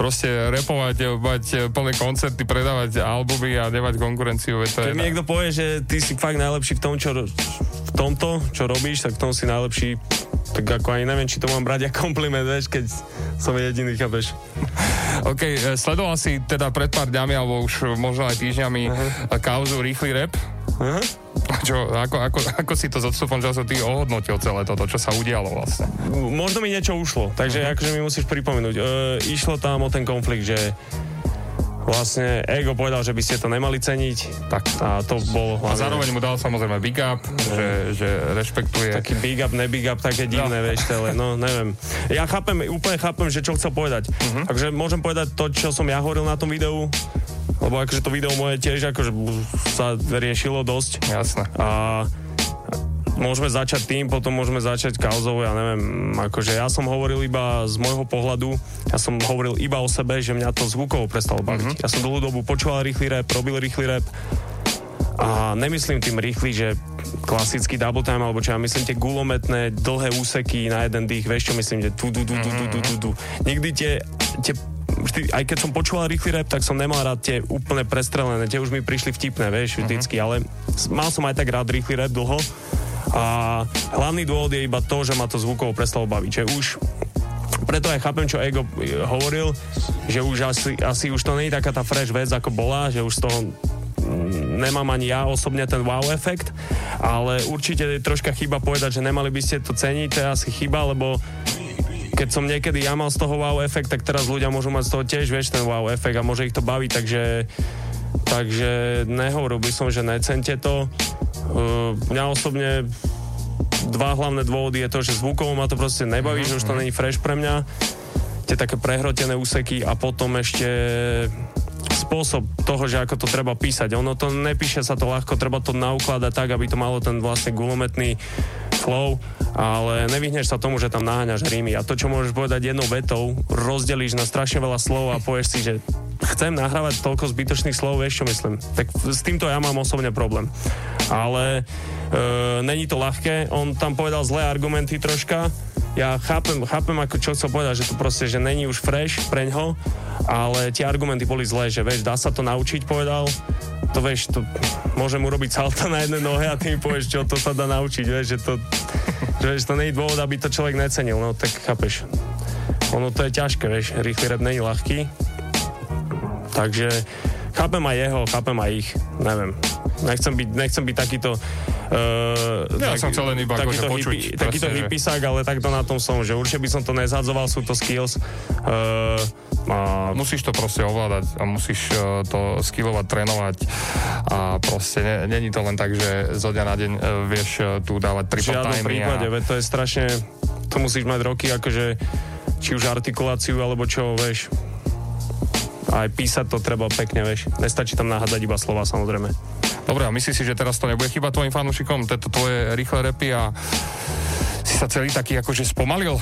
proste repovať, mať plné koncerty, predávať albumy a nemať konkurenciu. je Keď mi niekto povie, že ty si fakt najlepší v tom, čo, v tomto, čo robíš, tak v tom si najlepší tak ako ani neviem, či to mám brať ako kompliment, vieš, keď som jediný, chápeš. OK, e, sledoval si teda pred pár dňami, alebo už možno aj týždňami uh-huh. kauzu Rýchly rap? Aha. Čo, ako, ako, ako si to s odstupom času ty ohodnotil celé toto, čo sa udialo vlastne? Možno mi niečo ušlo, takže Mhm. akože mi musíš pripomenúť. E, išlo tam o ten konflikt, že vlastne Ego povedal, že by ste to nemali ceniť. Tak. A to bol A hlavne zároveň mu dal samozrejme big up, že, že rešpektuje. taký big up, nebig up, také divné, No. vieš, ale no neviem. Ja chápem, úplne chápem, že čo chcel povedať. Mhm. Takže môžem povedať to, čo som ja hovoril na tom videu, lebo akože to video moje tiež akože sa riešilo dosť. Jasné. A môžeme začať tým, potom môžeme začať kauzou, ja neviem, akože ja som hovoril iba z môjho pohľadu, ja som hovoril iba o sebe, že mňa to zvukovo prestalo baviť. Ja som dlhú dobu počúval rýchly rap, robil rýchly rap a nemyslím tým rýchly, že klasický double time, alebo čo ja myslím tie gulometné, dlhé úseky na jeden dých, vieš čo myslím, že tu, tu, tu, tu, tu, tu, tu, tu. Nikdy tie, tie vždy, aj keď som počúval rýchly rap, tak som nemal rád tie úplne prestrelené, tie už mi prišli vtipné, vieš, vždycky, ale mal som aj tak rád rýchly rap dlho a hlavný dôvod je iba to, že ma to zvukovo prestalo baviť, že už preto aj chápem, čo Ego e, hovoril, že už asi, asi už to nie je taká tá fresh vec, ako bola, že už z toho nemám ani ja osobne ten wow efekt, ale určite je troška chyba povedať, že nemali by ste to ceniť, to je asi chyba, lebo keď som niekedy ja mal z toho wow efekt, tak teraz ľudia môžu mať z toho tiež, vieš, ten wow efekt a môže ich to baviť, takže takže nehovoril by som, že necente to. Uh, mňa osobne dva hlavné dôvody je to, že zvukovo ma to proste nebaví, že už to není fresh pre mňa. Tie také prehrotené úseky a potom ešte spôsob toho, že ako to treba písať. Ono to nepíše sa to ľahko, treba to naukladať tak, aby to malo ten vlastne gulometný flow, ale nevyhneš sa tomu, že tam naháňaš rímy. A to, čo môžeš povedať jednou vetou, rozdelíš na strašne veľa slov a povieš si, že chcem nahrávať toľko zbytočných slov, vieš čo myslím. Tak s týmto ja mám osobne problém. Ale e, není to ľahké, on tam povedal zlé argumenty troška, ja chápem, chápem ako čo chcel povedať, že to proste, že není už fresh pre ňo, ale tie argumenty boli zlé, že vieš, dá sa to naučiť, povedal, to vieš, to môžem urobiť salto na jednej nohe a ty mi povieš, čo to sa dá naučiť, vieš, že to, že vieš, to je dôvod, aby to človek necenil, no tak chápeš. Ono to je ťažké, vieš, rýchly rap není ľahký, takže chápem aj jeho, chápem aj ich, neviem. Nechcem byť, nechcem byť takýto Uh, Ja som chcel len iba takýto, akože počuť, hippie, takýto presne, že- hippisák, ale takto na tom som, že určite by som to nezhadzoval, sú to skills. Uh, a Musíš to proste ovládať a musíš uh, to skillovať, trénovať a proste ne, není to len tak, že zo dňa na deň uh, vieš uh, tu dávať v triple timey prípade, a... veď to je strašne, to musíš mať roky, akože či už artikuláciu, alebo čo, vieš. Aj písať to treba pekne, vieš. Nestačí tam nahádzať iba slova, samozrejme. Dobre, a myslíš si, že teraz to nebude chýbať tvojim fanúšikom, tieto tvoje rýchle repy a si sa celý taký akože spomalil?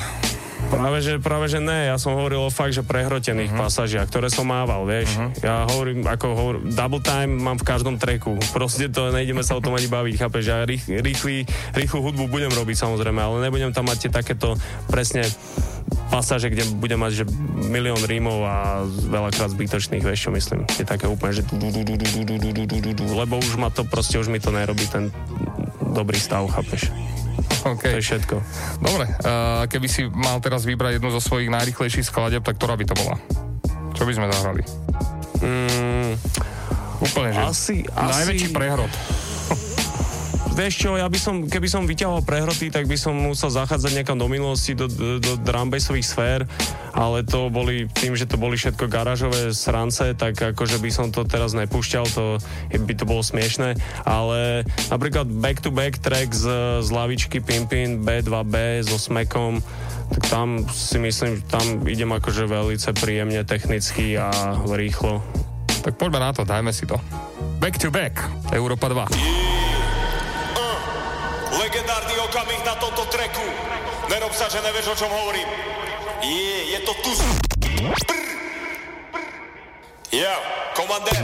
Práve že, práve, že ne, ja som hovoril o fakt, že prehrotených uh-huh. pasážiach, ktoré som mával, vieš. Uh-huh. Ja hovorím, ako hovorím, double time mám v každom treku. Proste to, nejdeme sa o tom ani baviť, chápeš? Ja rých, rýchly, rýchlu hudbu budem robiť samozrejme, ale nebudem tam mať tie takéto presne pasáže, kde bude mať že milión rímov a veľakrát zbytočných, vieš myslím. Je také úplne, že lebo už ma to proste, už mi to nerobí ten dobrý stav, chápeš? Okay. To je všetko. Dobre, uh, keby si mal teraz vybrať jednu zo svojich najrychlejších skladeb, tak ktorá by to bola? Čo by sme zahrali? Mm, Úplne, že? Asi, najväčší prehrod. Vieš čo, ja by som, keby som vyťahol prehroty, tak by som musel zachádzať niekam do minulosti, do, do, do drumbassových sfér, ale to boli, tým, že to boli všetko garážové srance, tak akože by som to teraz nepúšťal, to by to bolo smiešné, ale napríklad back-to-back track z, z lavičky Pimpin B2B so Smekom, tak tam si myslím, že tam idem akože veľmi príjemne, technicky a rýchlo. Tak poďme na to, dajme si to. Back to back, Európa 2. Okamih na tomto treku. Nerob sa, že nevieš, o čom hovorím. Je, je to tu. Ja, komandér.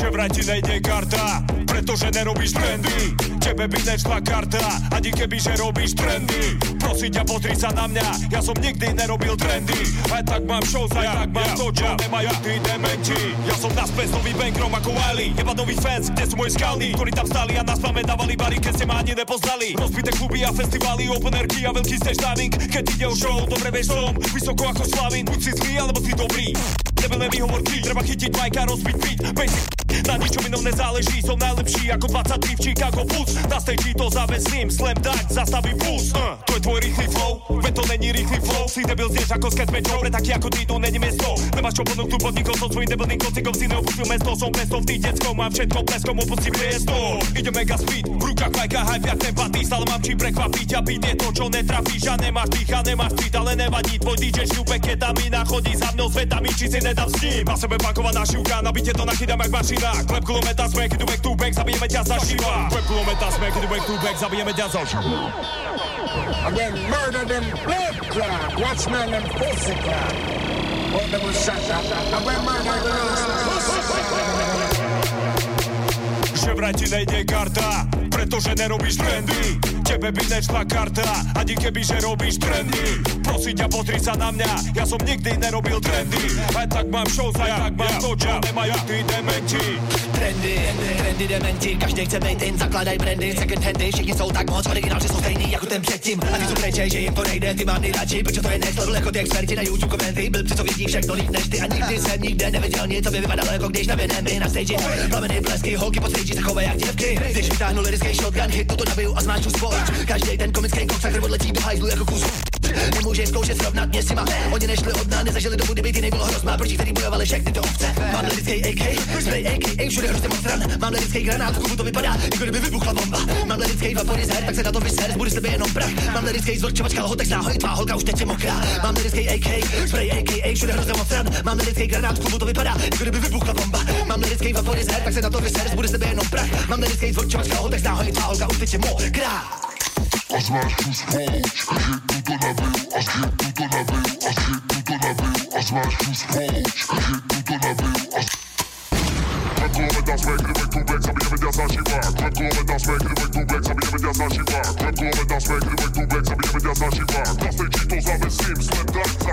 Že vraj ti nejde karta, pre pretože nerobíš trendy. Tebe by nešla karta, ani keby, že robíš trendy. Prosím ťa, pozri sa na mňa, ja som nikdy nerobil trendy. Aj tak mám show, aj Ja, tak mám ja, to, čo ja, nemajú ja. tí dementi. Ja som naspäť s novým bankrom ako Wiley, jeba nový fans, kde sú moji skalní, ktorí tam stali a nás pamätávali bary, keď ste ma ani nepoznali. Rozbité kluby a festivály, open airky a veľký stage diving. Keď ide o show, dobre vieš som, vysoko ako Slavin, buď si zlý, alebo si dobrý. Nebelné výhovorky, treba chytiť majka, rozbiť beat, basic na ničom inom nezáleží, som najlepší ako 23 v Chicago Bulls. Na stage to zavesím, slam dunk, zastavím puls. Uh, To je tvoj rýchly flow, veď to není rýchly flow. Si debil znieš ako sketch mečov, pre taký ako ty tu není miesto Nemáš čo ponúknuť podnikov som svojím debilným kocikom Si neopustil mesto, som pesto v tých deckom Mám všetko pleskom, opustím priestor. Ide mega speed, v rukách majka, hype jak ten patý Stále mám čím prekvapiť a byť je to, čo netrafíš A nemáš dých a nemáš tweet, ale nevadí Tvoj DJ šňupe ketamína, chodí za mnou svetami, či si nedám s ním. Na sebe bankovaná šivka, na byte to nachydám jak mašina Klep kulometa, smek, idu back to back, zabijeme ťa za šiva Klep kulometa, smek, idu back to back, zabijeme ťa za šiva And then murder them blood clot. Watch man them pussy clot. What them was shot shot. And when murder clot. Že vraj ti nejde karta, pretože nerobíš trendy. Tebe by nešla karta, ani keby, že robíš trendy. Prosím ťa, pozri sa na mňa, ja som nikdy nerobil trendy. Aj tak mám show, aj tak mám to, čo nemajú tí dementi. Trendy, trendy dementi, každý chce být in, zakladaj brandy, second handy, všichni jsou tak moc originál, že jsou stejný jako ten předtím. A ty jsou prečej, že jim to nejde, ty mám nejradši, protože to je level jako ty experti na YouTube komenty, byl co vidí všechno líp než ty a nikdy jsem nikde neviděl nic, co by vypadalo jako když navěnem i na stage. Plameny blesky, holky po stage se chovají jak děvky, když vytáhnu lirický shotgun, hitnu to nabiju a zmáču spoušť. Každý ten komický který odletí do hajzlu jako kus. Nemůže zkoušet srovnat mě s nima Oni nešli od nás, nezažili dobu, kdyby ty nebylo hrozná Proti který bojovali všechny to ovce. Mám lirický AK, spray AK, všude hrozně moc stran. Mám lirický granát, kubu to vypadá, jako kdyby vybuchla bomba. Mám lirický vaporizer, tak se na to vyser, bude z tebe jenom prach. Mám lirický zlorčovač, kalhotek náhoj, tvá holka už teď je mokrá. Mám lirický AK, spray AK, všude hrozně moc stran. Mám lirický granát, kubu to vypadá, jako kdyby vybuchla bomba. Mám lirický vaporizer, tak se na to vyser, bude z tebe jenom prach Mám tady skate od čočka, tak a tu tu to a tu to a tu to a tu tu to a rybek, rybek, tubek, rybek,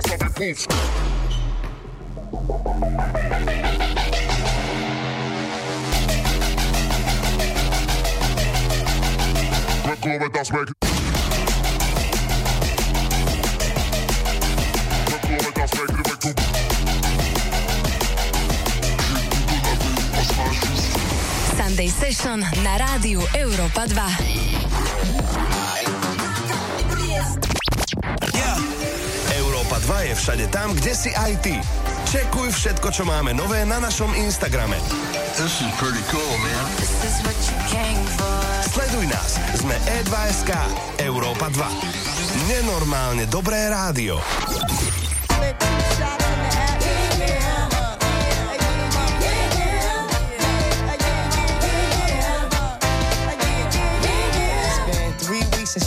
slep puf. Thank you. Ide back to back. Sunday Session na rádiu Európa 2. Európa 2 je všade tam, kde si aj ty. Čekuj všetko, čo máme nové na našom Instagrame. This is pretty cool, man. Sleduj nás, sme E2SK, Európa 2. Nenormálne dobré rádio.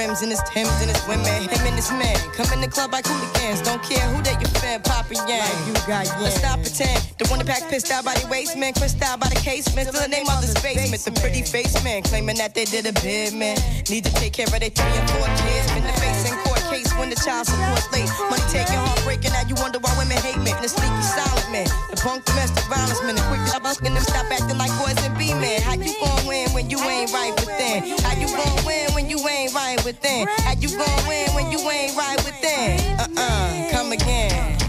Rims and his Timbs and his women. Him and his men come in the club like hooligans. Don't care who they your fan, Papa Yang. you got yeah. Let's stop pretend. The one that pack pissed out by the waist man, crissed out by the casement. Still the name of the basement. The pretty face man claiming that they did a bid man. Need to take care of their three and four kids. Been the face in court when the child support late. Money taking, heartbreaking. Now you wonder why women hate me. The sneaky silent man, the punk domestic violence man, the quick job asking them stop acting like boys and be men. How you gon' win when you ain't right within? How you gon' win when you ain't right within? How you gon' win when you ain't right within? Uh-uh, come again.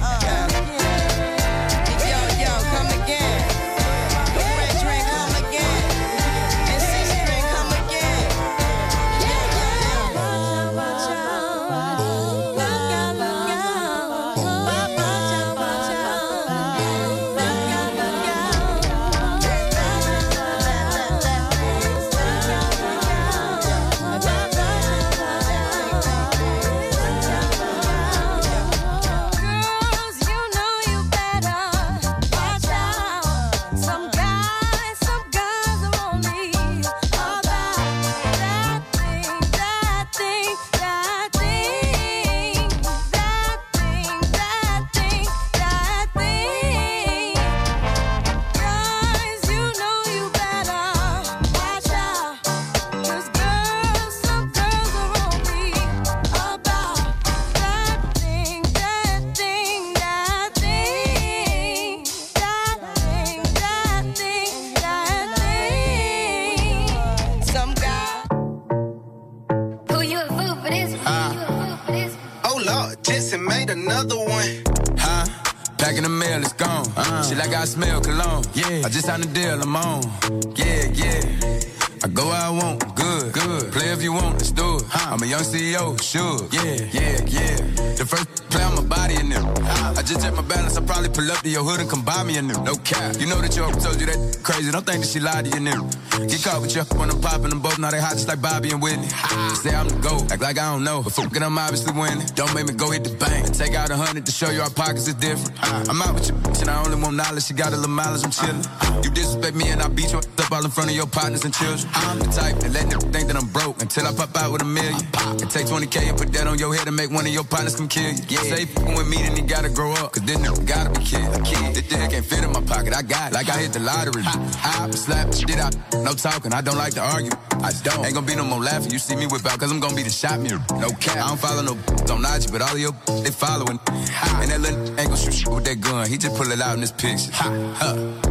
On. Yeah, yeah. I go where I want, good, good. Play if you want, let's do it. I'm a young CEO, sure. Yeah, yeah, yeah. The first play on my body in them. I just check my balance, I probably pull up to your hood and come buy me a new. No cap. You know that your told you that crazy. Don't think that she lied to you, new. Get caught with your when I'm popping them both. Now they hot just like Bobby and Whitney. Say I'm the GOAT, act like I don't know. But it, I'm obviously winning. Don't make me go hit the bank. and Take out a hundred to show you our pockets is different. I'm out with your bitch and I only want knowledge. She got a little mileage, I'm chillin'. You disrespect me and I beat you up all in front of your partners and children. I'm the type that let them think that I'm broke until I pop out with a million. And take 20K and put that on your head and make one of your partners come kill you. Yeah. Say with me, then he gotta grow up. Cause this nigga gotta be killed. A kid. This dick can't fit in my pocket. I got it. Like I hit the lottery. I slap shit out. No talking. I don't like to argue. I don't. Ain't gonna be no more laughing. You see me whip out, cause I'm gonna be the shot mirror. No cap. I don't follow no on IG, but all of your they following. And that little ain't gonna shoot with that gun. He just pull it out in this picture. Ha, huh,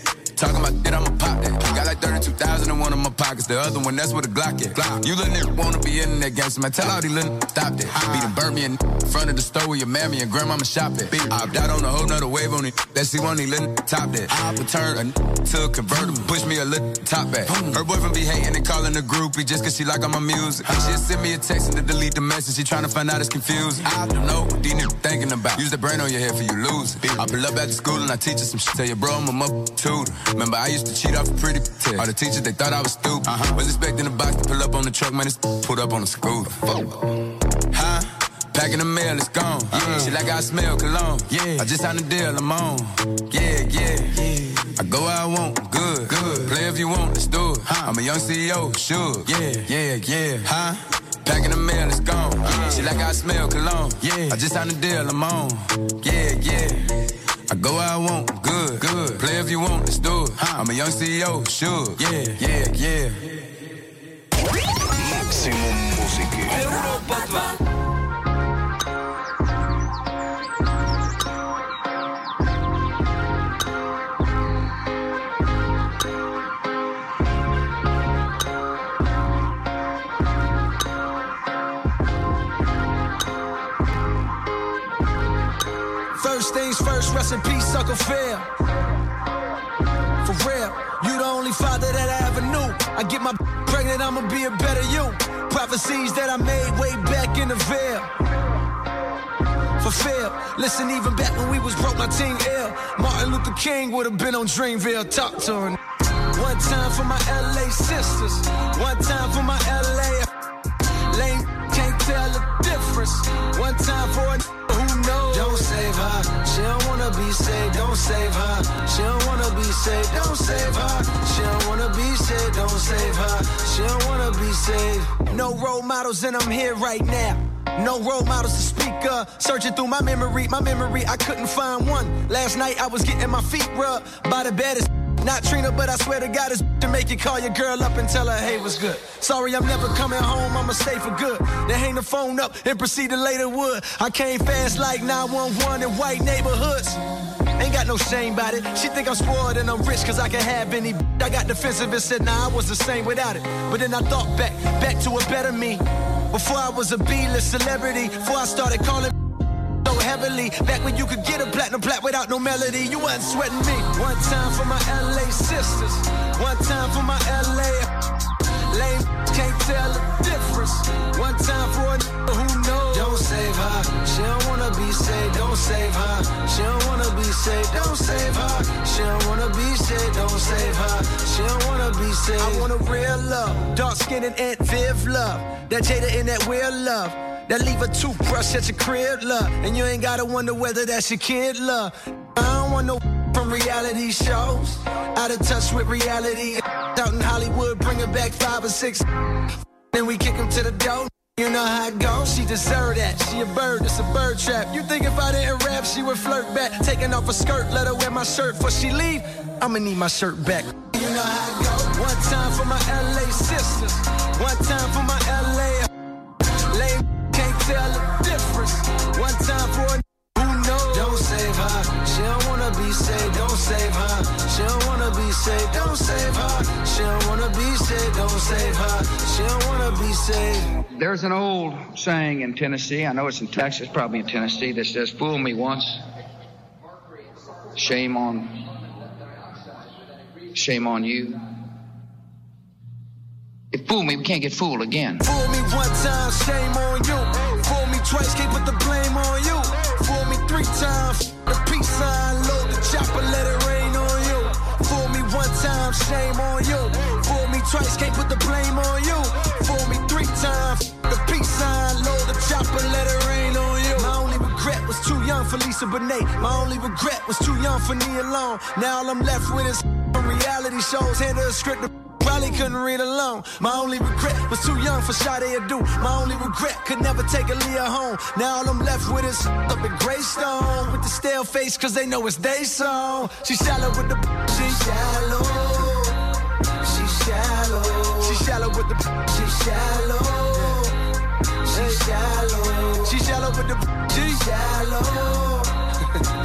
Talking about I'ma pop that. Got like 32,000 in one of my pockets. The other one, that's where the Glock at. Glock. You little nigga wanna be in that gangster, man. Tell all these little stop that. Be the Burmy in front of the store where your mammy and grandmama shop at. I opt out on a whole nother wave on it. That see one, these little top that. I return a to a convertible. Push me a little top back. Her boyfriend be hating and calling the groupie just cause she like all my music. She'll send me a text and to delete the message. She tryna find out it's confused. I don't know what these niggas thinking about. Use the brain on your head for you lose it. I pull up the school and I teach her some shit. Tell your bro I'm a tutor. Remember I used to cheat off a pretty test. All the teachers they thought I was stupid. Uh-huh. Was expecting the box to pull up on the truck, man. It's pulled up on the. Fuck. Huh? Packing the mail, it's gone. Uh-huh. Yeah. Shit like I smell cologne. Yeah. I just signed a deal, I'm on. Yeah, yeah. yeah. I go where I want, good, good. Play if you want, let's do it. I'm a young CEO, sure. Yeah, yeah, yeah. Huh? Packing the mail, it's gone. Uh-huh. Shit like I smell cologne. Yeah. I just signed a deal, I'm on. Yeah, yeah. I go where I want, good, good. Play if you want, let's do it. I'm a young CEO, sure. Yeah, yeah, yeah. Maximum muziky. Európa 2. Rest in peace, sucker fail. For real, you the only father that I ever knew. I get my pregnant, I'ma be a better you. Prophecies that I made way back in the veil. fulfilled. Listen, even back when we was broke, my team ill. Martin Luther King would have been on Dreamville. Talk to her. One time for my LA sisters. One time for my LA. Lame can't tell the difference. One time for a who knows. Don't save her. Be saved. Don't save her. She don't wanna be saved. Don't save her. She don't wanna be saved. Don't save her. She don't wanna be saved. No role models, and I'm here right now. No role models to speak of. Searching through my memory, my memory, I couldn't find one. Last night I was getting my feet rubbed by the baddest. Not Trina, but I swear to God, it's to make you call your girl up and tell her, hey, what's good? Sorry, I'm never coming home, I'ma stay for good. Then hang the phone up and proceed to lay the wood. I came fast like 911 in white neighborhoods. Ain't got no shame about it. She think I'm spoiled and I'm rich cause I can have any. I got defensive and said, nah, I was the same without it. But then I thought back, back to a better me. Before I was a B-list celebrity, before I started calling heavily. Back when you could get a platinum plat without no melody, you wasn't sweating me. One time for my LA sisters, one time for my LA. Lame can't tell the difference. One time for a who knows. Don't save her. She don't wanna be saved. Don't save her. She don't wanna be saved. Don't save her. She don't wanna be saved. Don't save her. She don't wanna be saved. I want a real love, dark skin and Aunt Viv love. That Jada in that real love. That leave a toothbrush at your crib, love. And you ain't gotta wonder whether that's your kid, love. I don't want no from reality shows. Out of touch with reality. Out in Hollywood, bring her back five or six. Then we kick him to the door. You know how it goes, she deserve that. She a bird, it's a bird trap. You think if I didn't rap, she would flirt back. Taking off her skirt, let her wear my shirt before she leave. I'ma need my shirt back. You know how it goes. One time for my LA sisters. One time for my LA. Her. She don't wanna be saved. Don't save her. She don't wanna be saved. Don't save her. She don't wanna be saved. Don't save her. She don't wanna be saved. There's an old saying in Tennessee, I know it's in Texas, probably in Tennessee, that says, Fool me once, shame on, shame on you. If fool me, we can't get fooled again. Fool me one time, shame on you. Fool me twice, can't put the blame on you. Me three times, the peace sign, load the chopper, let it rain on you. Fool me one time, shame on you. Fool me twice, can't put the blame on you. Fool me three times, the peace sign, load the chopper, let it rain on you. My only regret was too young for Lisa Bonet. My only regret was too young for Nia Long. Now all I'm left with is reality shows, hand her a script. Probably couldn't read alone. My only regret was too young for Sade Adu. My only regret could never take a Leah home. Now all I'm left with is up in Greystone with the stale face, cause they know it's they song. She shallow with the she shallow. She shallow. She shallow with the she shallow. She shallow. She shallow with the she shallow.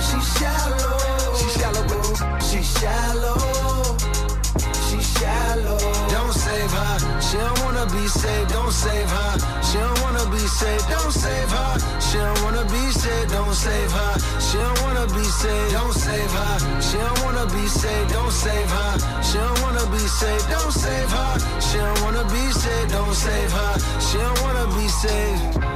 She shallow. She shallow with the she shallow. Shallow. Don't save her. She don't wanna be saved. Don't save her. She don't wanna be saved. Don't save her. She don't wanna be saved. Don't save her. She don't wanna be saved. Don't save her. She don't wanna be saved. Don't save her. She don't wanna be saved. Don't save her. She don't wanna be saved. Don't save her. She don't wanna be saved.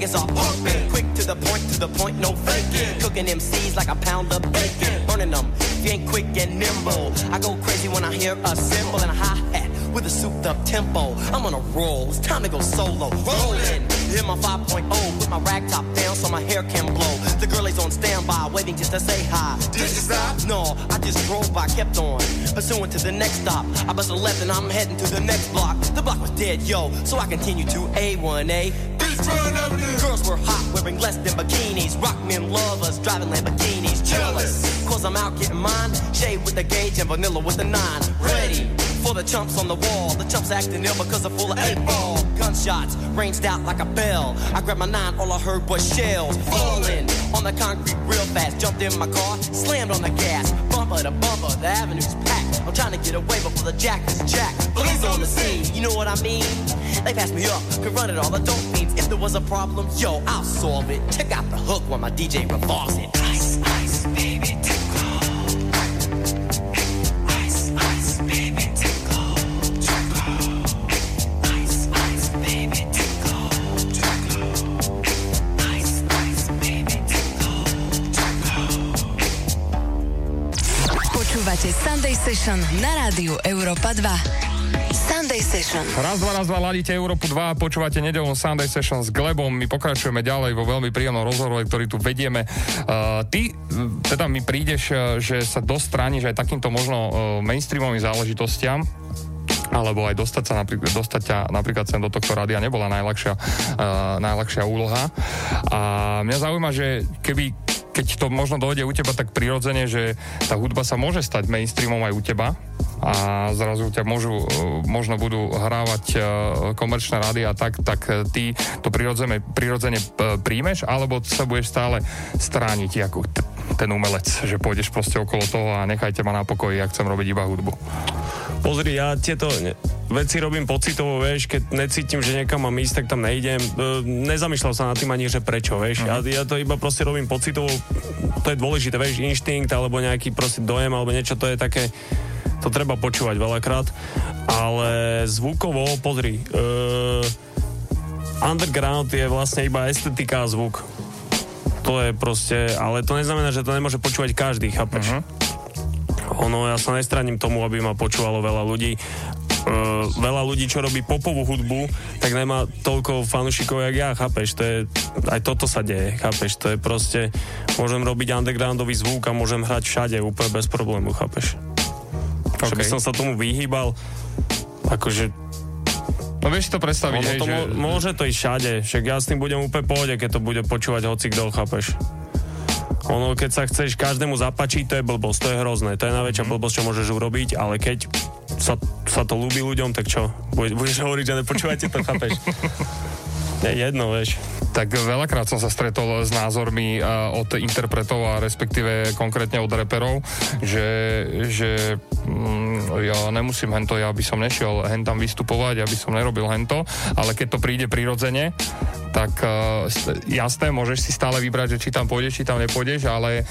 Vegas are pumping. Quick to the point, to the point, no faking. Cooking MCs like a pound of bacon. Burning them, if you ain't quick and nimble. I go crazy when I hear a cymbal and a hi-hat with a souped up tempo. I'm on a roll, it's time to go solo. Rolling, hit my 5.0 with my rag top down so my hair can blow. The girl is on standby, waiting just to say hi. Did you stop? No, I just drove by, kept on. Pursuing to the next stop. I bust a left and I'm heading to the next block. The block was dead, yo, so I continue to A1A. Girls were hot, wearing less than bikinis. Rock men love us, driving Lamborghinis. Jealous, cause I'm out getting mine. Shade with the gauge and vanilla with the nine. Ready for the chumps on the wall. The chumps acting ill because they're full of eight ball. Gunshots ranged out like a bell. I grabbed my nine, all I heard was shells falling on the concrete real fast. Jumped in my car, slammed on the gas. Bumper to bumper, the avenue's packed. I'm trying to get away before the jack is jacked. Police on the scene, you know what I mean? They passed me up, could run it all, I don't mean. If there was a problem, yo, I'll solve it. Check out the hook while my DJ revolves it. Ice, ice, Počúvate Sunday Session na rádiu Európa 2. Sunday Session. Raz, dva, raz, dva, ladíte Európu 2 a počúvate nedelnú Sunday Session s Glebom. My pokračujeme ďalej vo veľmi príjemnom rozhovore, ktorý tu vedieme. Uh, ty, teda mi prídeš, uh, že sa dosť strániš aj takýmto možno uh, mainstreamovým záležitostiam, alebo aj dostať sa napríklad, dostať ťa napríklad sem do tohto rádia nebola najľahšia, uh, najľahšia úloha. A mňa zaujíma, že keby keď to možno dojde u teba tak prirodzene, že tá hudba sa môže stať mainstreamom aj u teba a zrazu ťa môžu, uh, možno budú hrávať uh, komerčné rády a tak, tak uh, ty to prirodzene, prirodzene príjmeš, alebo sa budeš stále strániť ako ten umelec, že pôjdeš proste okolo toho a nechajte ma na pokoji, ja chcem robiť iba hudbu. Pozri, ja tieto veci robím pocitovo, vieš, keď necítim, že niekam mám ísť, tak tam nejdem. E, nezamýšľal sa nad tým ani, že prečo, vieš. Ja, ja to iba proste robím pocitovo, to je dôležité, vieš, inštinkt alebo nejaký proste dojem alebo niečo, to je také, to treba počúvať veľakrát. Ale zvukovo, pozri, e, underground je vlastne iba estetika a zvuk. To je proste, ale to neznamená, že to nemôže počúvať každý, chápeš? Uh-huh. Ono, ja sa nestraním tomu, aby ma počúvalo veľa ľudí. Uh, veľa ľudí, čo robí popovú hudbu, tak nemá toľko fanúšikov, jak ja, chápeš? To je, aj toto sa deje, chápeš? To je proste, môžem robiť undergroundový zvuk a môžem hrať všade úplne bez problému, chápeš? Okay. Že by som sa tomu vyhýbal, akože No vieš si to predstaviť, hej, to že... môže to ísť všade, však ja s tým budem úplne pohode, keď to bude počúvať hoci kto, chápeš? Ono, keď sa chceš každému zapačiť, to je blbosť, to je hrozné, to je najväčšia blbosť, čo môžeš urobiť, ale keď sa, sa to ľúbi ľuďom, tak čo? Bude- Budeš hovoriť, že nepočúvate to, chápeš? Je jedno, vieš. Tak veľakrát som sa stretol s názormi uh, od interpretov a respektíve konkrétne od reperov, že, že mm, ja nemusím hento, ja by som nešiel hen tam vystupovať, ja som nerobil hento, ale keď to príde prirodzene, tak st- jasné, môžeš si stále vybrať, že či tam pôjdeš, či tam nepôjdeš, ale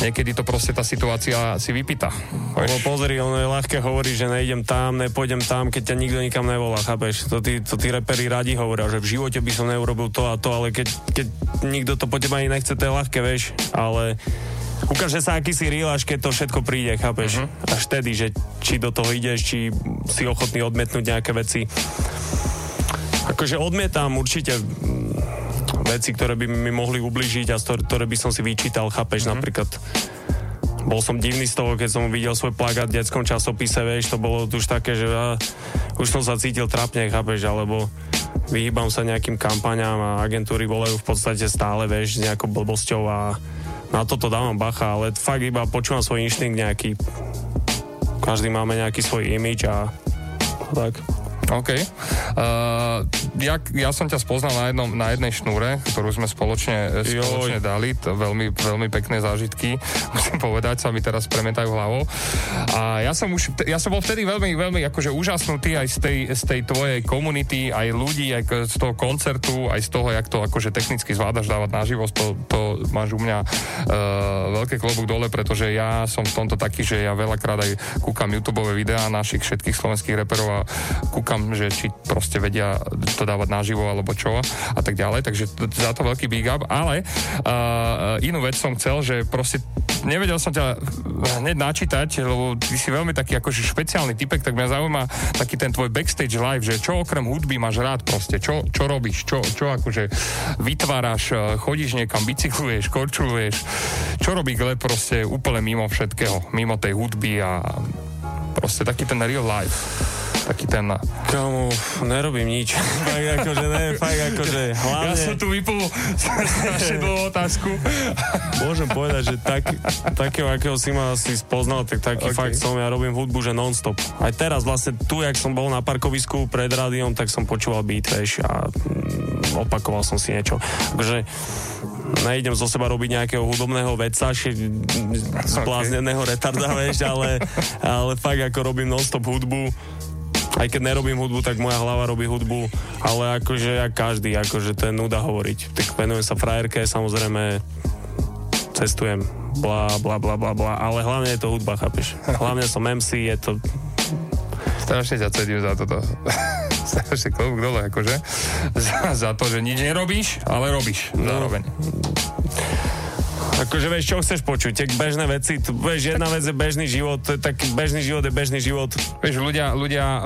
niekedy to proste tá situácia si vypýta. Lebo pozri, ono je ľahké hovoriť, že nejdem tam, nepôjdem tam, keď ťa nikto nikam nevolá, chápeš? To tí, to tí reperi radi hovoria, že v živote by som neurobil to a to, ale keď, keď nikto to po teba ani nechce, to je ľahké, vieš, ale ukáže sa, aký si real, až keď to všetko príde, chápeš? Uh-huh. Až vtedy, že či do toho ideš, či si ochotný odmietnúť nejaké veci. Akože odmietam určite veci, ktoré by mi mohli ubližiť a ktoré by som si vyčítal, chápeš, mm-hmm. napríklad bol som divný z toho, keď som videl svoj plagát v detskom časopise, vieš, to bolo už také, že ja, už som sa cítil trapne, chápeš, alebo vyhýbam sa nejakým kampaňám a agentúry volajú v podstate stále, vieš, s nejakou blbosťou a na toto dávam bacha, ale fakt iba počúvam svoj inštinkt nejaký. Každý máme nejaký svoj imič a tak. OK. Uh, ja, ja som ťa spoznal na, jednom, na jednej šnúre, ktorú sme spoločne, spoločne dali. To veľmi, veľmi pekné zážitky, musím povedať, sa mi teraz premietajú hlavou. A ja som už, ja som bol vtedy veľmi, veľmi akože úžasnutý aj z tej, z tej tvojej komunity, aj ľudí, aj z toho koncertu, aj z toho, jak to akože technicky zvládaš dávať na živosť, to, to máš u mňa uh, veľké klobúk dole, pretože ja som v tomto taký, že ja veľakrát aj kúkam YouTube videá našich všetkých slovenských reperov a kúkam pýtam, že či proste vedia to dávať naživo alebo čo a tak ďalej, takže za to veľký big up, ale uh, inú vec som chcel, že proste nevedel som ťa hneď načítať, lebo ty si veľmi taký akože špeciálny typek, tak mňa zaujíma taký ten tvoj backstage live, že čo okrem hudby máš rád proste, čo, čo robíš, čo, čo akože vytváraš, eh, chodíš niekam, bicykluješ, korčuluješ, čo robí Gleb proste úplne mimo všetkého, mimo tej hudby a proste taký ten real life. Taký ten... Kamu, nerobím nič. fakt akože, ne, fakt akože, hlavne... Ja som tu vypol strašne dlhú otázku. Môžem povedať, že tak, takého, akého si ma asi spoznal, tak taký Ok. okay. fakt som, ja robím hudbu, že non-stop. Aj teraz vlastne tu, jak som bol na parkovisku pred rádiom, tak som počúval beat, vieš, a mm, opakoval som si niečo. Takže nejdem zo seba robiť nejakého hudobného veca, ši, zblázneného retarda, vieš, ale, ale fakt ako robím non-stop hudbu, aj keď nerobím hudbu, tak moja hlava robí hudbu, ale akože ja každý, akože to je nuda hovoriť. Tak venujem sa frajerke, samozrejme cestujem, bla, bla, bla, bla, bla, ale hlavne je to hudba, chápeš? Hlavne som MC, je to... Strašne ťa cedím za toto. Strašne klobúk dole, akože. Za, za to, že nič nerobíš, ale robíš zároveň. Akože vieš, čo chceš počuť, tak bežné veci, tu, vieš, jedna vec je bežný život, to je taký bežný život je bežný život. Vieš, ľudia, ľudia uh,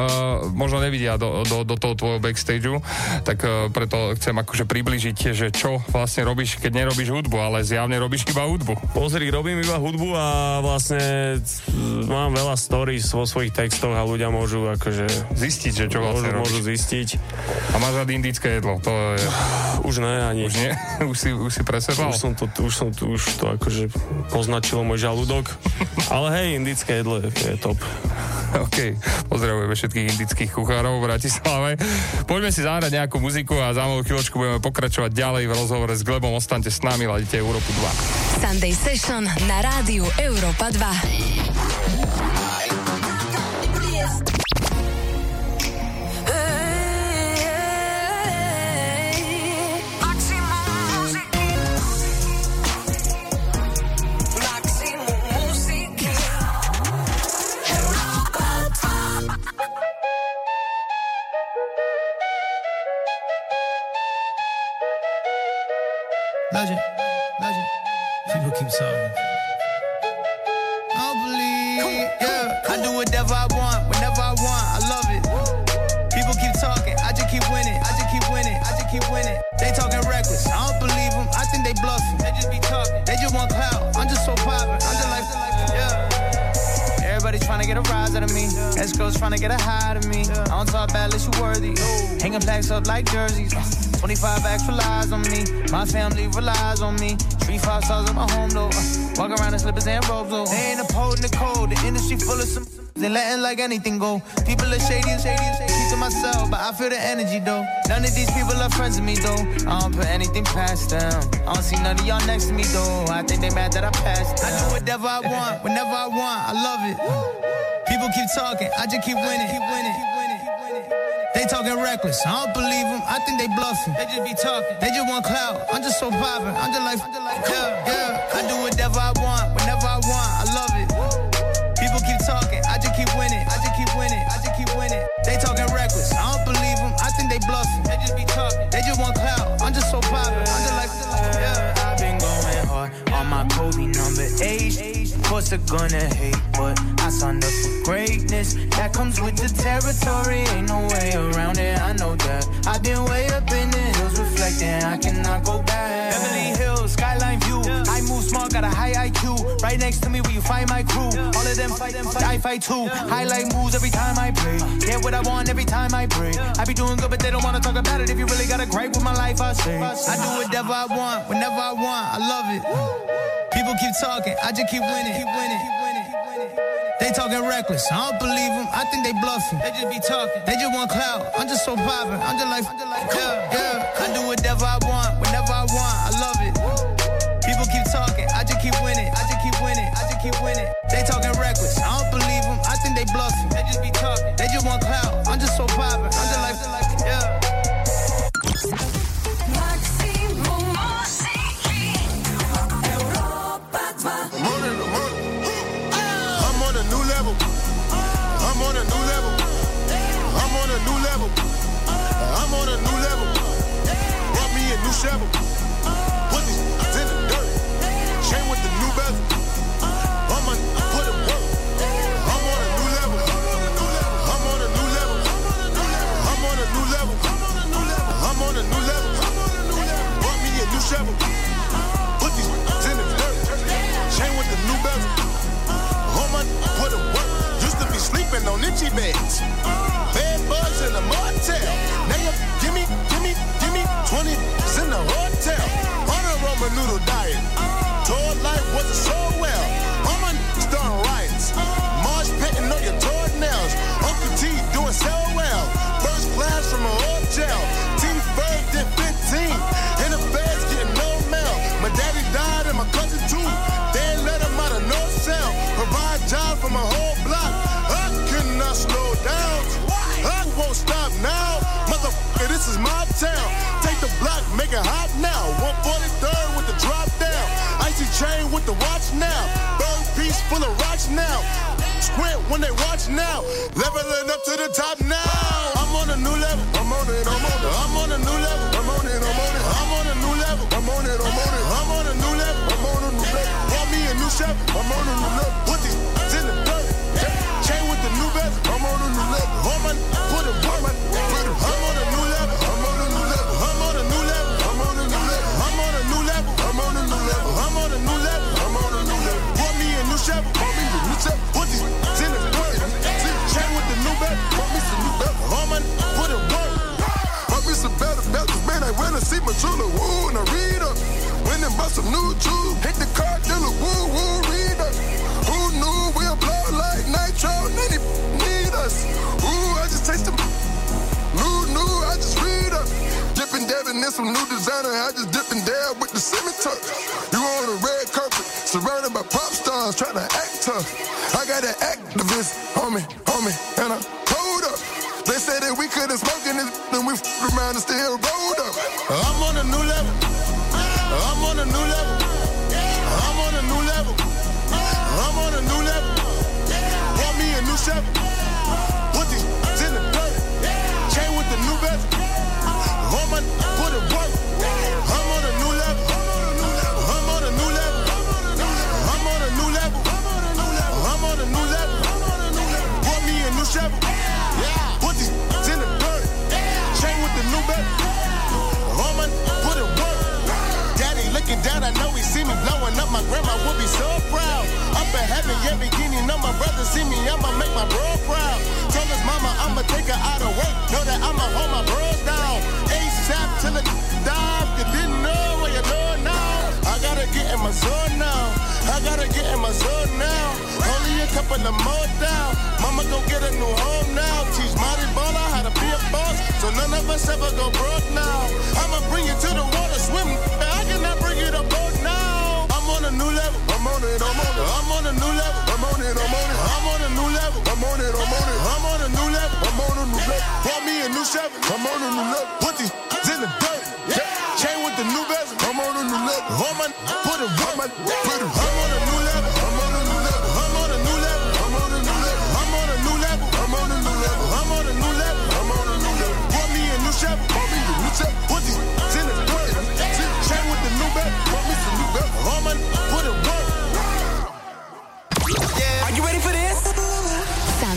možno nevidia do, do, do toho tvojho backstageu, tak uh, preto chcem akože približiť, že čo vlastne robíš, keď nerobíš hudbu, ale zjavne robíš iba hudbu. Pozri, robím iba hudbu a vlastne c- mám veľa stories vo svojich textoch a ľudia môžu akože... Zistiť, že čo môžu, vlastne môžu robíš. zistiť. A máš rád indické jedlo, to je... Už ne, ani. Už nie? už si, už si presedlal? Už som to, už som to, už to akože poznačilo môj žalúdok. Ale hej, indické jedlo je, je top. OK, pozdravujeme všetkých indických kuchárov v Bratislave. Poďme si zahrať nejakú muziku a za malú chvíľočku budeme pokračovať ďalej v rozhovore s Glebom. Ostaňte s nami, ladíte Európu 2. Sunday Session na rádiu Európa 2. Legend, legend. People keep talking. To get a rise out of me. Escrows trying to get a high of me. I don't talk bad unless you worthy. Hanging plaques up like jerseys. 25 backs relies on me. My family relies on me. Three five stars at my home though. Walk around in slippers and robes though. They ain't upholding the code. The industry full of some. They letting like anything go. People are shady and shady and shady. Keep to myself, but I feel the energy though. None of these people are friends with me though. I don't put anything past them. I don't see none of y'all next to me though. I think they mad that I passed them. I do whatever I want, whenever I want. I love it. People keep talking, I just keep winning. Keep winning. They talking reckless, I don't believe them. I think they bluffing. They just be talking. They just want clout. I'm just so poppin'. I'm just like, yeah, yeah. I do whatever I want, whenever I want. I course they're gonna hate, but I signed up for greatness. That comes with the territory. Ain't no way around it. I know that. I've been way up in the I cannot go back. Beverly Hills, skyline view. I move smart, got a high IQ. Right next to me, where you find my crew. All of them fight, them fight. I fight too. Highlight moves every time I play. Get what I want every time I pray. I be doing good, but they don't wanna talk about it. If you really got a gripe with my life, I say. I do whatever I want, whenever I want. I love it. People keep talking, I just keep winning. keep winning. Keep winning. They talking reckless, I don't believe them. I think they bluffing. They just be talking. They just want clout. I'm just so poppin'. I'm just like, yeah, yeah. I do whatever I want, whenever I want. I love it. People keep talking, I just keep winning. I just keep winning. I just keep winning. They talking reckless, I don't believe them. I think they bluffing. They just be talking. They just want clout. shovel. Put these in the dirt. Chain with the new bezel. I'm a put it work. I'm on a new level. I'm on a new level. I'm on a new level. I'm on a new level. Bought me a new shovel. Put these in the dirt. Chain with the new bezel. I'm on a put it work. Used to be sleeping on itchy beds. Bed bugs in a motel. Now a hotel on a Roman noodle diet. Told life wasn't so well. Mama starting riots. Marsh painting on your toenails. Uncle T doing so well. First class from a hotel. T first did 15. And the feds getting no mail. My daddy died and my cousin too. They let him out of no cell. Provide job for my whole block. I cannot slow down. I won't stop now. Motherfucker, this is my town. Take block, make it hot now. 143rd with the drop down. Icy chain with the watch now. Bird piece full of rocks now. Squint when they watch now. Leveling up to the top now. I'm on a new level. I'm on it, I'm on it. I'm on a new level. I'm on it, I'm on it. I'm on a new level. I'm on it, I'm on it. I'm on a new level. I'm on a new level. Want me a new Chevy. I'm on a new level. Put these in the dirt. Chain with the new bezel. I'm on a new level. My, put it, put Some better bezels. Man, I to see my jeweler. Woo, and I read up. And bought some new jewels. Hit the car dealer. Woo, woo, read up. Who knew we'll blow like nitro? Any need us. Ooh, I just taste them. New, new, I just read up. Dipping, dabbing in some new designer. I just dip and dab with the scimitar. You on a red carpet, surrounded by pop stars, trying to act tough. I got an activist on me, and I. They said that we couldn't smoke this, then we f- around and still rolled up. I'm on a new level. I'm on a new level. I'm on a new level. I'm on a new level. Want me a new Chevy. Put these in the dirt. Chain with the new bezel. Hold my, put it work. I'm on a new level. I'm on a new level. I'm on a new level. I'm on a new level. Want me a new Chevy. New. Hold my, put it work. Daddy looking down, I know he see me blowing up. My grandma would be so proud. Up in heaven, yeah, beginning know my brother see me, I'ma make my bro proud. Told his mama I'ma take her out of work. Know that I'ma hold my bros down. ASAP till it dive. You didn't know. I gotta get in my zone now. I gotta get in my zone now. Only a couple of more down. Mama go get a new home now. Teach Marty Baller how to be a boss. So none of us ever go broke now. I'ma bring you to the water swimming. I cannot bring you to the boat now. I'm on a new level. I'm on it, I'm on it. I'm on a new level. I'm on it, I'm on it. I'm on a new level. I'm on it, I'm on it. I'm on a new level. I'm on a new level. Want me a new Chevy. I'm on a new level. Put these in the dirt. Chain with the new bezel. I'm on a new level. Hold my, put it, put put. I'm on a new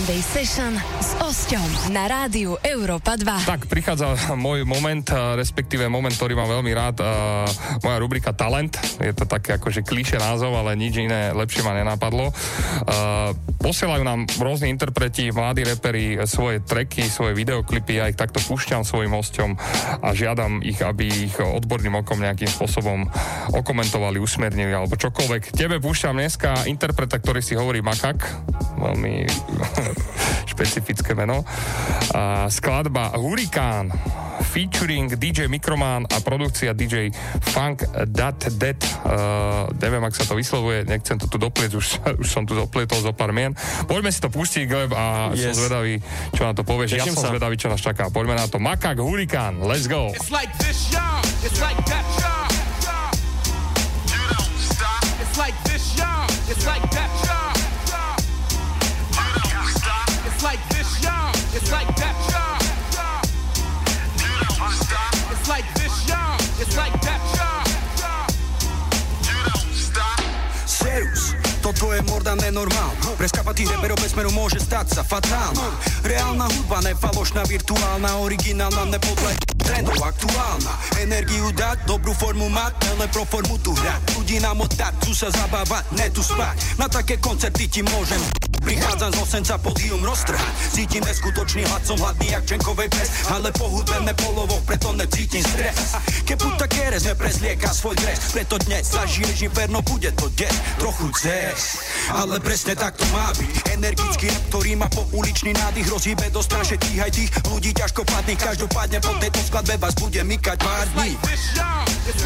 Sunday Session s Osťom na rádiu Európa 2. Tak prichádza môj moment, respektíve moment, ktorý mám veľmi rád, moja rubrika Talent. Je to také akože klíše názov, ale nič iné lepšie ma nenapadlo. Posielajú nám rôzni interpreti, mladí reperi svoje treky, svoje videoklipy, ja ich takto púšťam svojim hosťom a žiadam ich, aby ich odborným okom nejakým spôsobom okomentovali, usmernili alebo čokoľvek. Tebe púšťam dneska interpreta, ktorý si hovorí Makak, veľmi špecifické meno. A skladba Hurikán featuring DJ Mikroman a produkcia DJ Funk Dat Dead. Uh, neviem, ak sa to vyslovuje, nechcem to tu doplieť, už, už som tu doplietol zo pár mien. Poďme si to pustiť, Gleb, a yes. som zvedavý, čo na to povieš. Ja Teším som sa. zvedavý, čo nás čaká. Poďme na to. Makak Hurikán, let's go. It's like this, y'all. It's like that, y'all. You don't stop. It's like this, y'all. It's like It's like that. It's like this. It's like that. Serus, toto je morda nenormálna Pre skapatý reperov bez smeru môže stať sa fatálna Reálna hudba, nefalošná, virtuálna Originálna, nepodľa trendov aktuálna Energiu dať, dobrú formu mať Ale pro formu tu hrať Ľudí nám oddať, tu sa zabávať, ne tu spať Na také koncerty ti môžem Prichádzam z osenca pódium roztrhať. Cítim neskutočný hlad, som hladný jak čenkovej pes. Ale po hudbe nepolovoch, preto necítim stres. Keď puta keres nepreslieka svoj dres Preto dnes zažiješ inferno, bude to deň Trochu cez, ale presne tak to má byť. Energický rap, ktorý má po uličný nádych Rozhýbe do straže tých aj tých ľudí ťažko padných Každopádne po tejto skladbe vás bude mykať pár dní. It's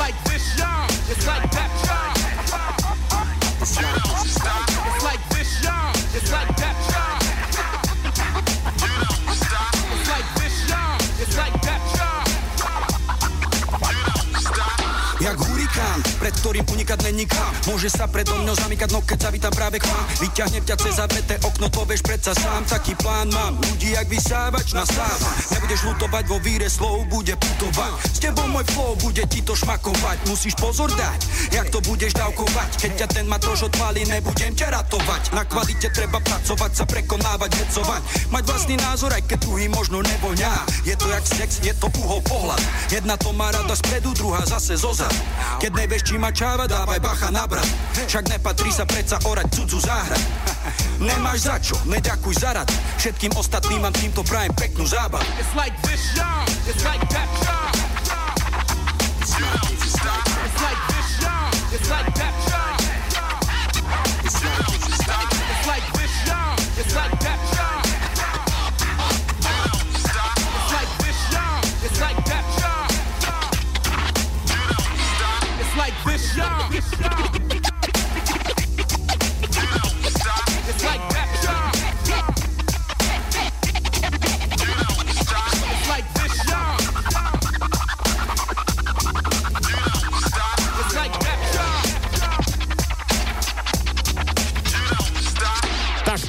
like this, y'all. It's like that, It's like this, y'all. It's like plán, pred ktorým unikať není. Môže sa predo mňou zamykať, no keď zavítam práve k vám. Vyťahnem ťa cez zavreté okno, to vieš predsa sám. Taký plán mám, ľudí jak vysávač nasáva. Nebudeš lutovať vo víre slov, bude putovať. S tebou môj flow bude ti to šmakovať. Musíš pozor dať, jak to budeš dávkovať. Keď ťa ten matroš odpálí, nebudem ťa ratovať. Na kvalite treba pracovať, sa prekonávať, hecovať. Mať vlastný názor, aj keď druhý možno nevoňá. Je to jak sex, je to uhol pohľad. Jedna to má rada spredu, druhá zase zozad. Keď nevieš, či ma čáva, dávaj bacha na brat. Však nepatrí sa predsa orať cudzú záhrad. Nemáš za čo, neďakuj za rad. Všetkým ostatným vám týmto prajem peknú zábavu. It's like this, y'all. It's like that, y'all. It's like this, y'all. It's like that,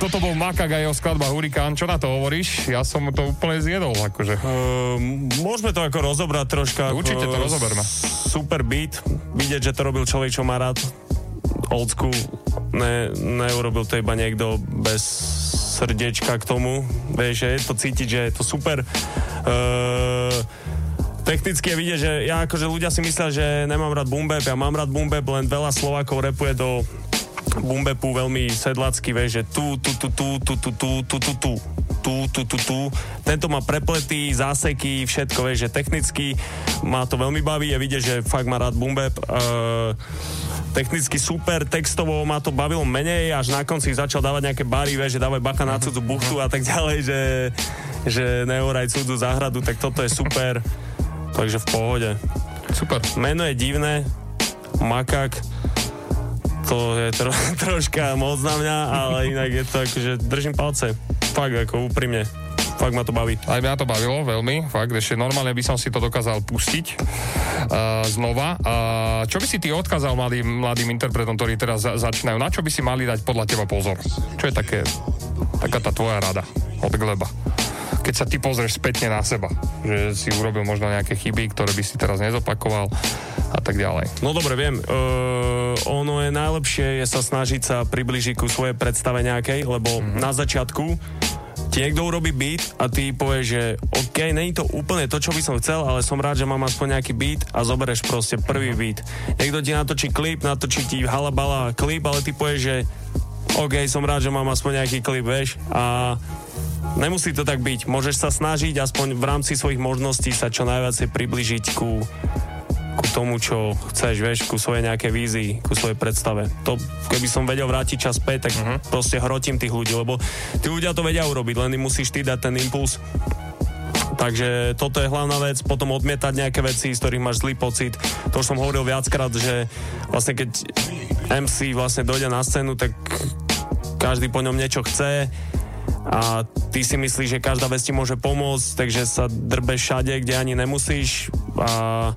toto bol Makak a jeho skladba Hurikán. Čo na to hovoríš? Ja som to úplne zjedol, akože. Uh, môžeme to ako rozobrať troška. Určite to rozoberme. Super beat. Vidieť, že to robil človek, čo má rád. Old school. Ne, neurobil to iba niekto bez srdiečka k tomu. Vieš, že je to cítiť, že je to super. Uh, Technicky je vidieť, že ja akože ľudia si myslia, že nemám rád bumbeb, ja mám rád bumbeb, len veľa Slovákov repuje do bumbepu veľmi sedlacky, vieš, že tu, tu, tu, tu, tu, tu, tu, tu, tu, tu, tu, tu, tu, tu. Tento má preplety, záseky, všetko, vieš, že technicky ma to veľmi baví, je vidieť, že fakt má rád bumbeb. Uh, technicky super, textovo ma to bavilo menej, až na konci začal dávať nejaké bary, vieš, že dávaj baka na cudzú buchtu a tak ďalej, že, že neoraj cudzú záhradu, tak toto je super. Takže v pohode. Super. Meno je divné, Makak, to je tro, troška moc na mňa, ale inak je to akože držím palce. Fakt ako úprimne. Fakt ma to baví. Aj mňa to bavilo veľmi, fakt, ešte normálne by som si to dokázal pustiť uh, znova. Uh, čo by si ty odkázal mladým, mladým interpretom, ktorí teraz za, začínajú? Na čo by si mali dať podľa teba pozor? Čo je také, taká tá tvoja rada od Gleba? Keď sa ty pozrieš spätne na seba, že si urobil možno nejaké chyby, ktoré by si teraz nezopakoval a tak ďalej. No dobre, viem. Uh, ono je najlepšie je sa snažiť sa približiť ku svojej predstave nejakej, lebo mm-hmm. na začiatku ti niekto urobí beat a ty povieš, že OK, není to úplne to, čo by som chcel, ale som rád, že mám aspoň nejaký beat a zoberieš proste prvý beat. Niekto ti natočí klip, natočí ti halabala klip, ale ty povieš, že OK, som rád, že mám aspoň nejaký klip, vieš, a nemusí to tak byť. Môžeš sa snažiť aspoň v rámci svojich možností sa čo najviac približiť ku ku tomu, čo chceš, vieš, ku svojej nejakej vízii, ku svojej predstave. To, keby som vedel vrátiť čas späť, tak uh-huh. proste hrotím tých ľudí, lebo tí ľudia to vedia urobiť, len im musíš ty dať ten impuls. Takže toto je hlavná vec, potom odmietať nejaké veci, z ktorých máš zlý pocit. To už som hovoril viackrát, že vlastne keď MC vlastne dojde na scénu, tak každý po ňom niečo chce a ty si myslíš, že každá vec ti môže pomôcť, takže sa drbeš všade, kde ani nemusíš a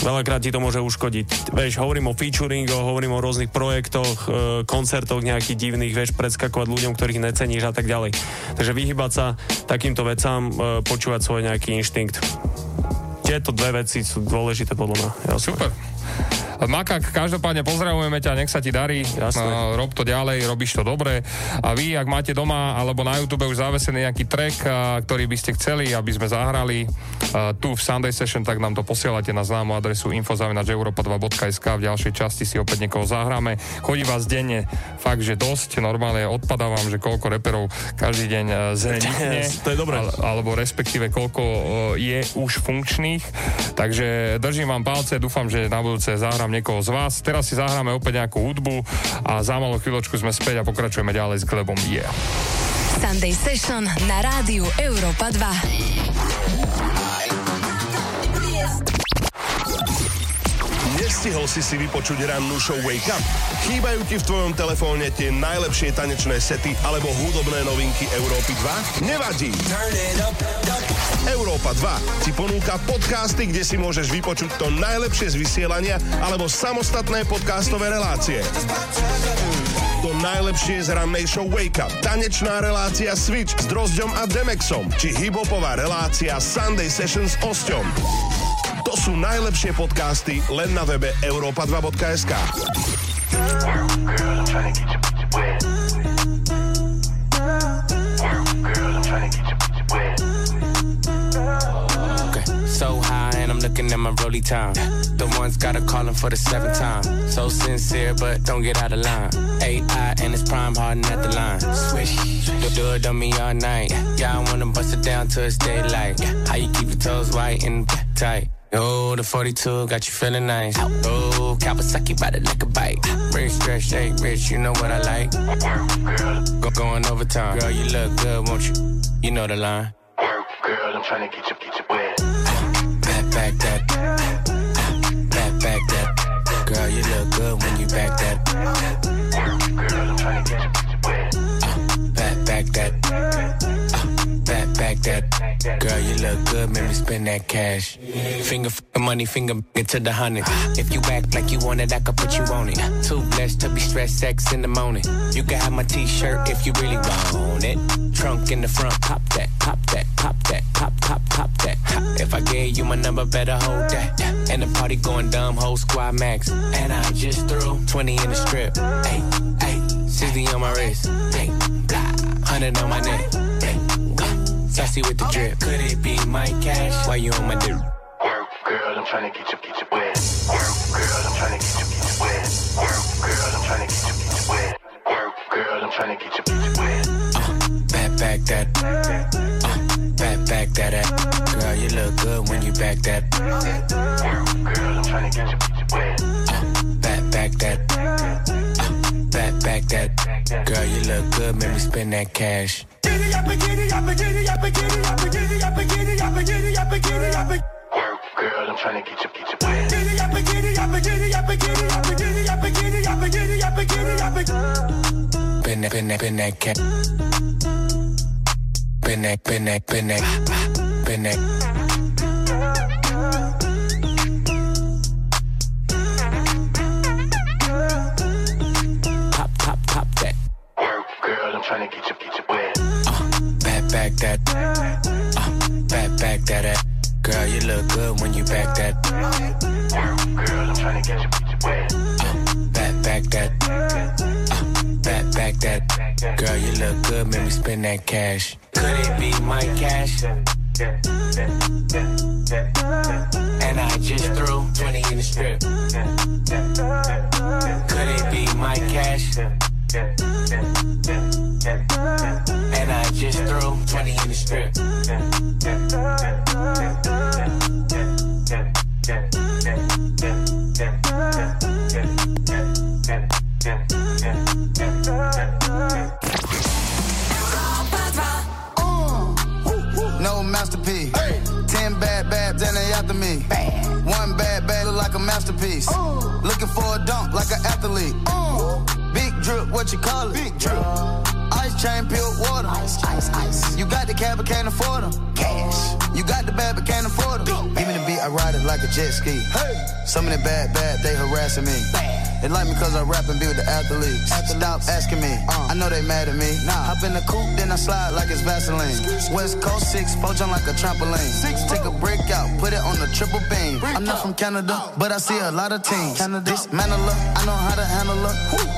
veľakrát ti to môže uškodiť. Vieš, hovorím o featuringoch, hovorím o rôznych projektoch, e, koncertoch nejakých divných, vieš, predskakovať ľuďom, ktorých neceníš a tak ďalej. Takže vyhybať sa takýmto vecám, e, počúvať svoj nejaký inštinkt. Tieto dve veci sú dôležité podľa mňa. Ja Super. Makak, každopádne pozdravujeme ťa, nech sa ti darí, uh, rob to ďalej, robíš to dobre a vy, ak máte doma alebo na YouTube už zavesený nejaký track, ktorý by ste chceli, aby sme zahrali tu v Sunday Session, tak nám to posielate na známu adresu info.europa2.sk v ďalšej časti si opäť niekoho zahráme. Chodí vás denne fakt, že dosť, normálne odpadávam, že koľko reperov každý deň uh, zrenikne, to je dobré. ale- alebo respektíve koľko uh, je už funkčných. Takže držím vám palce, dúfam, že na budúce zahrám niekoho z vás. Teraz si zahráme opäť nejakú hudbu a za malú chvíľočku sme späť a pokračujeme ďalej s Glebom Yeah. Sunday Session na rádiu Európa 2. Nestihol si si vypočuť rannú show Wake Up? Chýbajú ti v tvojom telefóne tie najlepšie tanečné sety alebo hudobné novinky Európy 2? Nevadí! Európa 2 ti ponúka podcasty, kde si môžeš vypočuť to najlepšie z vysielania alebo samostatné podcastové relácie. To najlepšie z rannej show Wake Up, tanečná relácia Switch s Drozďom a Demexom, či hiphopová relácia Sunday Sessions s Osťom. To sú najlepšie podcasty len na webe europa2.sk. So high and I'm looking at my rolly time. The ones gotta call him for the seventh time. So sincere, but don't get out of line. AI and it's prime harden at the line. Swish, you do it on me all night. Yeah, I wanna bust it down till it's daylight. How you keep your toes white and tight? Oh, the 42 got you feeling nice. Oh, Kawasaki ride it like a bike. Rich, stretch, shake, rich, you know what I like. Go going overtime. Girl, you look good, won't you? You know the line. Girl, I'm trying to get you, get you wet. Back, back that. Back, back that. Girl, you look good when you back that. Girl, you look good, make me spend that cash. Finger f- money, finger into the hundred. If you act like you want it, I could put you on it. Too blessed to be stressed, sex in the morning. You can have my t-shirt if you really want it. Trunk in the front, pop that, pop that, pop that, pop, pop, pop that. If I gave you my number, better hold that. And the party going dumb, whole squad max. And I just threw 20 in the strip. Hey, hey, 60 on my wrist. Hey, blah, 100 on my neck. Hey, uh, sassy with the drip. Could it be my cash? Why you on my dick? Girl, I'm trying to get you, get you wet. Girl, I'm trying to get you, get you wet. Girl, I'm trying to get you, get you wet. Girl, I'm trying to get you, get you wet. Back, back that. Uh, back, back that. uh. Girl, you look good when you back that. Girl, I'm trying to get you, get you wet. Back, back that. Uh, back, back that. Girl, you look good, make me spend that cash. Girl, I'm get you, get you that, been that, been trying to get you Back, back that. Uh, back, back that. uh. Girl, you look good when you back that. Girl, I'm trying to get you, wet. Back, back that. Uh, back, back that. Girl, you look good, make me spend that cash. Could it be my cash? And I just threw 20 in the strip. Could it be my cash? And I just threw 20 in the strip. No masterpiece. Ten bad babs and they after me. One bad bag look like a masterpiece. Looking for a dunk like an athlete. Big drip, what you call it? Big drip. Chain, pure water. Ice, ice, ice. You got the cab, but can't afford them. Cash. You got the bad, but can't afford. Give me the beat, I ride it like a jet ski. Hey. Some of the bad, bad, they harassing me. They like me cause I rap and be with the athletes. Stop asking me, I know they mad at me. Nah. Hop in the coupe, then I slide like it's Vaseline. West Coast 6, poach on like a trampoline. Six, Take a brick out, put it on the triple beam. I'm not from Canada, but I see a lot of teams. Dismantle her, I know how to handle her.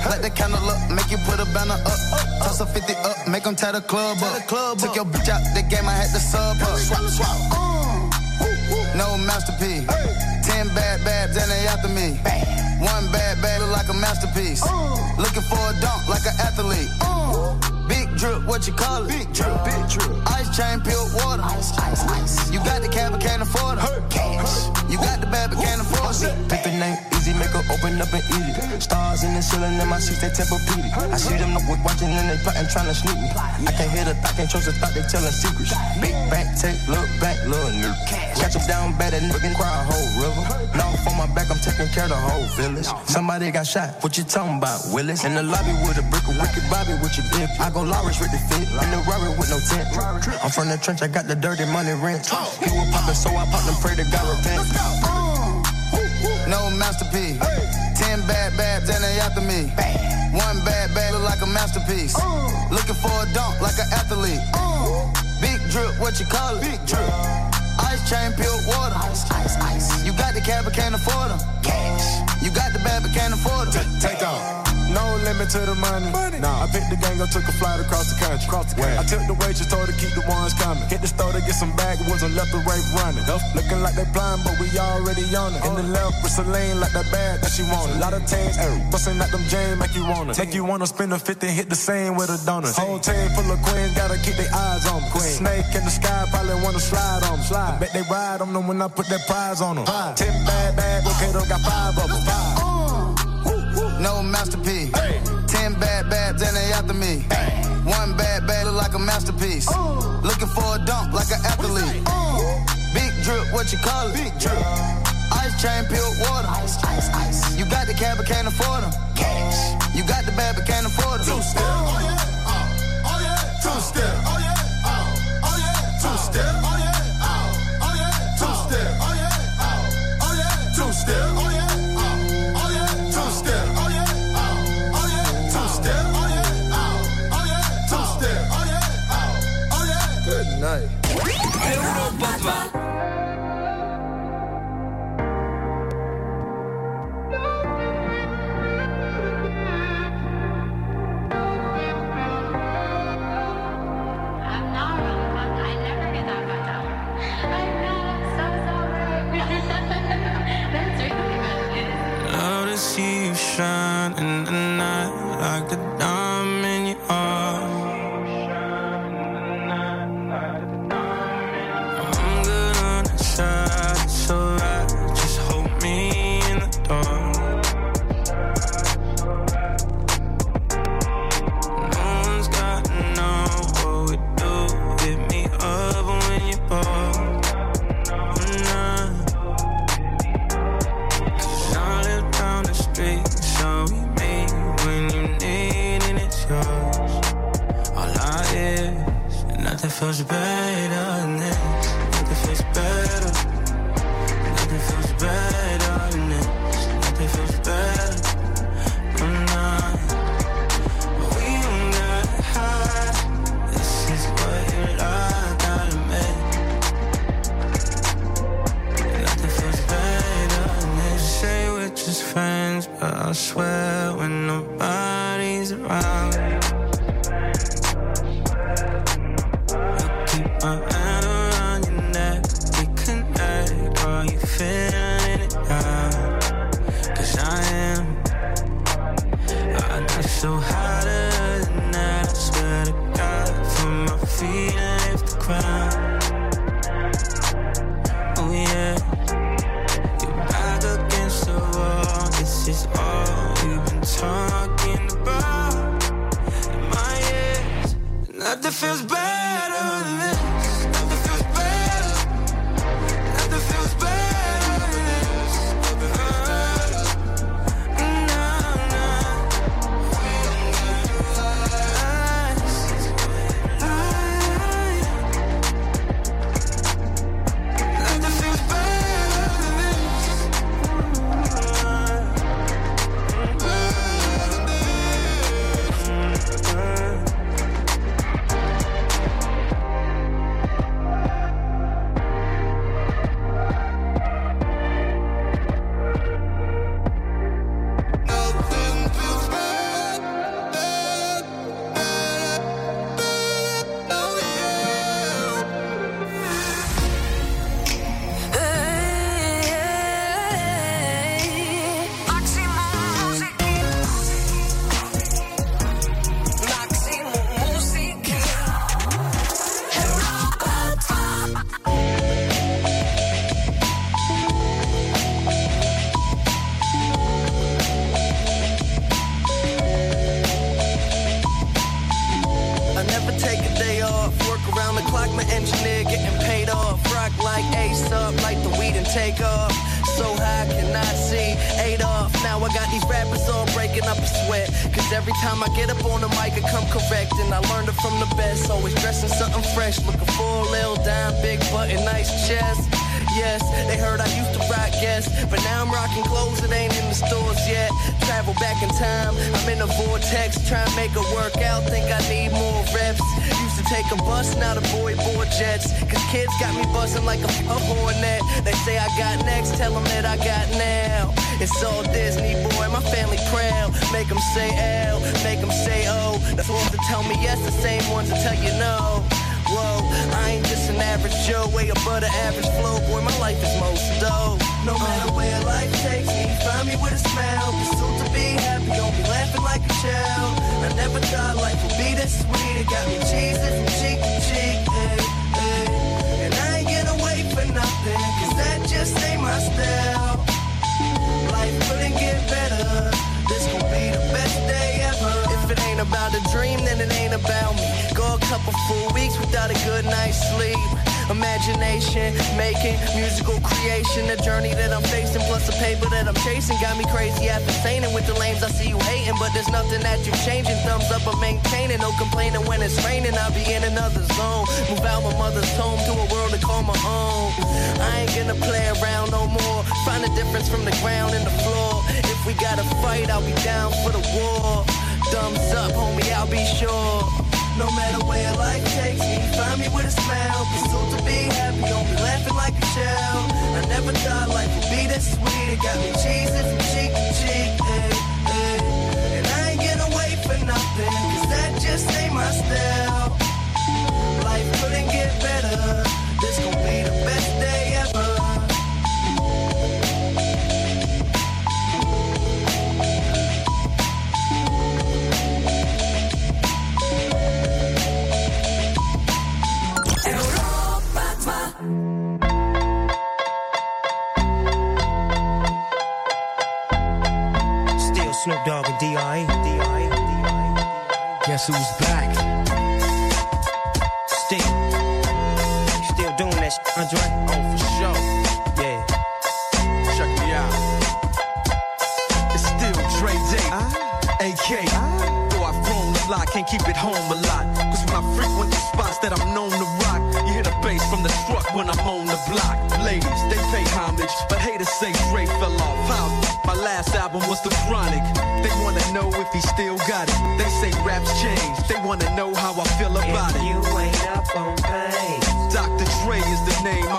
Light the candle up, make you put a banner up. Toss a 50 up, make them tie the club up. Took your bitch out the game, I had to sub her. Swap, swap. No masterpiece. Ten bad babs and they after me. One bad bag look like a masterpiece. Looking for a dunk like an athlete. Big drip, what you call it? Big drip, big drip. Ice chain, pure water. Ice, ice, ice. You got the cab, but can't afford it. Cash. You got the bad, but can't afford it. Pick name, easy, make her open up and eat it. Stars in the ceiling, in my seats, they Tempur-Pedic. I see them up with watching and they plotting, trying to sneak me. I can't hear the thought, can't trust the thought, they telling secrets. Big back, take, look back, look little nigga. Catch them down bad, and nigga cry a whole river. No for my back, I'm taking care of the whole village. Somebody got shot, what you talking about, Willis? In the lobby with a brick, a wicked Bobby with your bib. I go Lawrence with the fit, in the with no tent. I'm from the trench, I got the dirty money rent. He was poppin', so I popped and pray to God repent. Uh. No masterpiece. Ten bad babs and they after me. One bad bag look like a masterpiece. Uh. Looking for a dunk like an athlete. Uh. Big drip, what you call it? Big drip. Ice chain, pure water. Ice, ice, ice. You got the cab, but can't afford them. Cash. You got the bad, but can't afford them. Take off. No limit to the money. money. Nah, I picked the gang up, took a flight across the country. Across the country. I took the waitress, told her keep the ones coming. Hit the store to get some bag, wasn't left or right running. Looking like they blind, but we already on it. In the left with Celine, like that bag that she wanted. A lot of tags, busting out them Jane, make you wanna. Take you wanna spend a 50, hit the same with a donut. Whole team full of queens, gotta keep their eyes on me. Queen. Snake in the sky, probably wanna slide on me. Slide. I bet they ride on them when I put that prize on them. Five. Ten bad bad, okay, though, got five of them. Five. No masterpiece. Ten bad babs and they after me. One bad bag look like a masterpiece. Looking for a dunk like an athlete. Big drip, what you call it? Big drip. Ice chain, pure water. Ice, ice, ice. You got the cab, but can't afford them. Cash. You got the bad, but can't afford them. Two step. Oh yeah. Oh, oh yeah. Two step. Oh yeah. Oh, oh yeah. Two step. Oh yeah. Oh, oh yeah. Two step. Oh yeah. Oh, oh yeah. Two step. Oh yeah. Oh,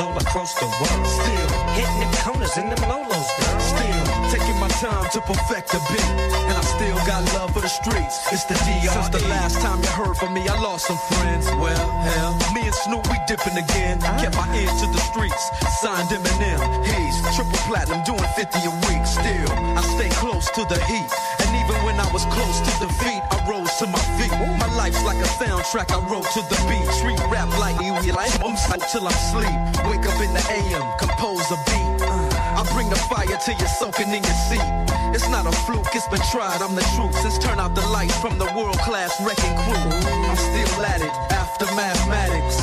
all across the world. Still hitting them corners and them lolos, girl. Still taking my time to perfect the beat, and I still got love for the streets. It's the DRE. Since the last time you heard from me, I lost some friends. Well, hell, me and Snoop, we dipping again. Kept my ear to the streets, signed Eminem. He's triple platinum, doing 50 a week. Still, I stay close to the heat, and even when I was close to defeat, I rose to my feet. My life's like a soundtrack, I wrote to the beat. Street rap like you, like I'm till I sleep. Wake up in the AM, compose a beat. Uh, I bring the fire till you're soaking in your seat. It's not a fluke, it's been tried, I'm the truth. Since turn out the lights from the world class wrecking crew. I'm still at it after mathematics.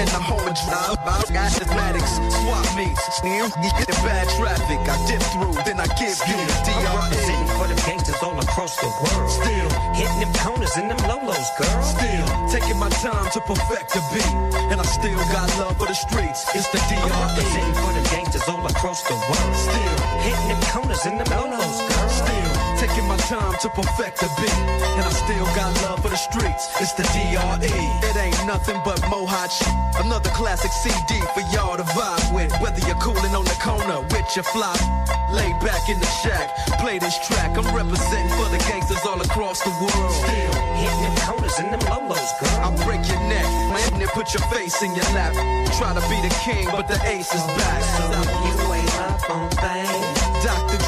In the home of drive, mathematics, swap meets, sneer, get the bad traffic. I dip through, then I give you the DRE. representing for the gangsters all across the world. Still hitting them corners and them lolos, girl. Still taking my time to perfect the beat, and I still got love for the streets. It's the I'm representing for the gangsters all across the world. Still hitting them corners and them lolos, girl. Taking my time to perfect the beat, and I still got love for the streets. It's the DRE. It ain't nothing but mohawk shit. Another classic CD for y'all to vibe with. Whether you're cooling on the corner with your fly, lay back in the shack, play this track. I'm representing for the gangsters all across the world. Still hitting them corners and them lolos, girl. I break your neck, man, and put your face in your lap. Try to be the king, but the ace is back. So you ain't up on things.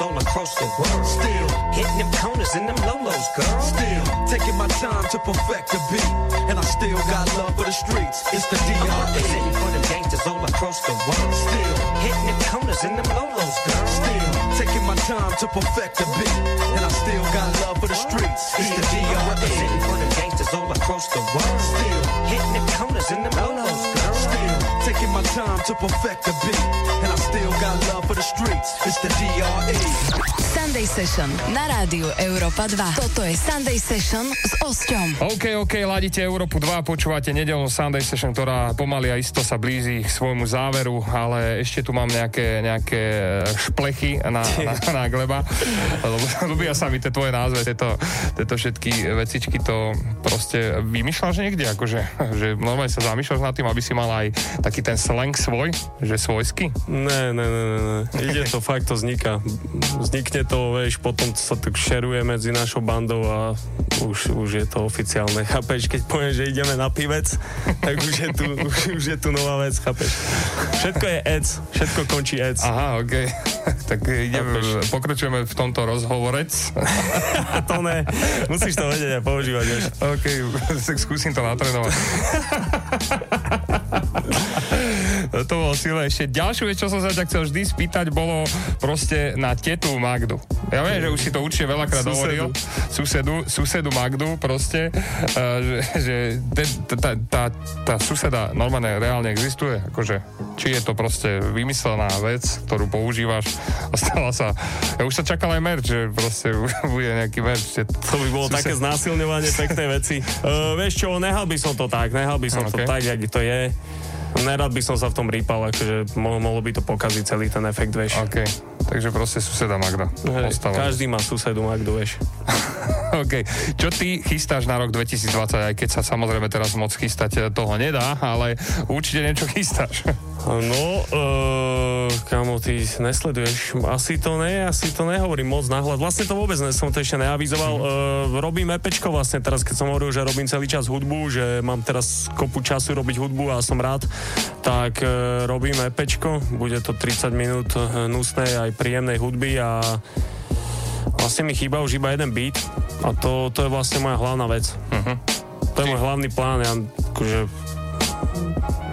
all across the world. Still hitting them corners and them lolos, girl. Still taking my time to perfect the beat, and I still got love for the streets. It's the I'm representing for the gangsters all across the world. Still hitting them corners and them lolos, girl. Still taking my time to perfect the beat, and I still got love for the streets. It's the I'm representing for the gangsters all across the world. Still hitting them corners and them lolos, girl. Taking my time to perfect the beat, and I still got love for the streets. It's the DRE. Sunday Session na rádiu Európa 2. Toto je Sunday Session s Osťom. OK, OK, ladíte Európu 2, počúvate nedelnú Sunday Session, ktorá pomaly a isto sa blíži k svojmu záveru, ale ešte tu mám nejaké, nejaké šplechy na, na, na gleba, ľubia sa mi tie tvoje názve, tieto, tieto všetky vecičky, to proste vymýšľaš niekde, akože, že normálne sa zamýšľaš nad tým, aby si mal aj taký ten slang svoj, že svojsky? Ne, ne, ne, ne, ne. Ide to, fakt to vzniká. Vznikne to, vieš, potom sa to šeruje medzi našou bandou a už, už je to oficiálne. Chápeš, keď poviem, že ideme na pivec, tak už je tu, už, už je tu nová vec, chápeš. Všetko je ec, všetko končí ec. Aha, OK. tak ideme, pokračujeme v tomto rozhovorec. to ne. Musíš to vedieť a používať, vieš. OK, tak skúsim to natrénovať. To bolo. Ešte ďalšiu vec, čo som sa ťa chcel vždy spýtať, bolo proste na tetu Magdu. Ja viem, že už si to určite veľakrát Susedu. hovoril. Susedu, susedu Magdu proste, uh, že, že tá, tá, tá suseda normálne reálne existuje. Akože, či je to proste vymyslená vec, ktorú používaš a stala sa... Ja už sa čakal aj merch, že proste bude nejaký merch. To by bolo sused- také znásilňovanie peknej veci. Uh, vieš čo, nehal by som to tak, nehal by som Okay. to tak, jak to je. Nerad by som sa v tom rýpal, akože mohlo, mohlo by to pokaziť celý ten efekt, vieš. OK, takže proste suseda Magda. Hej, každý má susedu Magdu, vieš. OK. Čo ty chystáš na rok 2020, aj keď sa samozrejme teraz moc chystať eh, toho nedá, ale určite niečo chystáš. No, uh, kamo, ty nesleduješ. Asi to ne, asi to nehovorím moc nahľad. Vlastne to vôbec ne, som to ešte neavizoval. Uh, robím EPčko vlastne teraz, keď som hovoril, že robím celý čas hudbu, že mám teraz kopu času robiť hudbu a som rád, tak uh, robím EPčko. Bude to 30 minút nusnej aj príjemnej hudby a vlastne mi chýba už iba jeden beat a to, to je vlastne moja hlavná vec. Uh-huh. To je môj hlavný plán, ja akože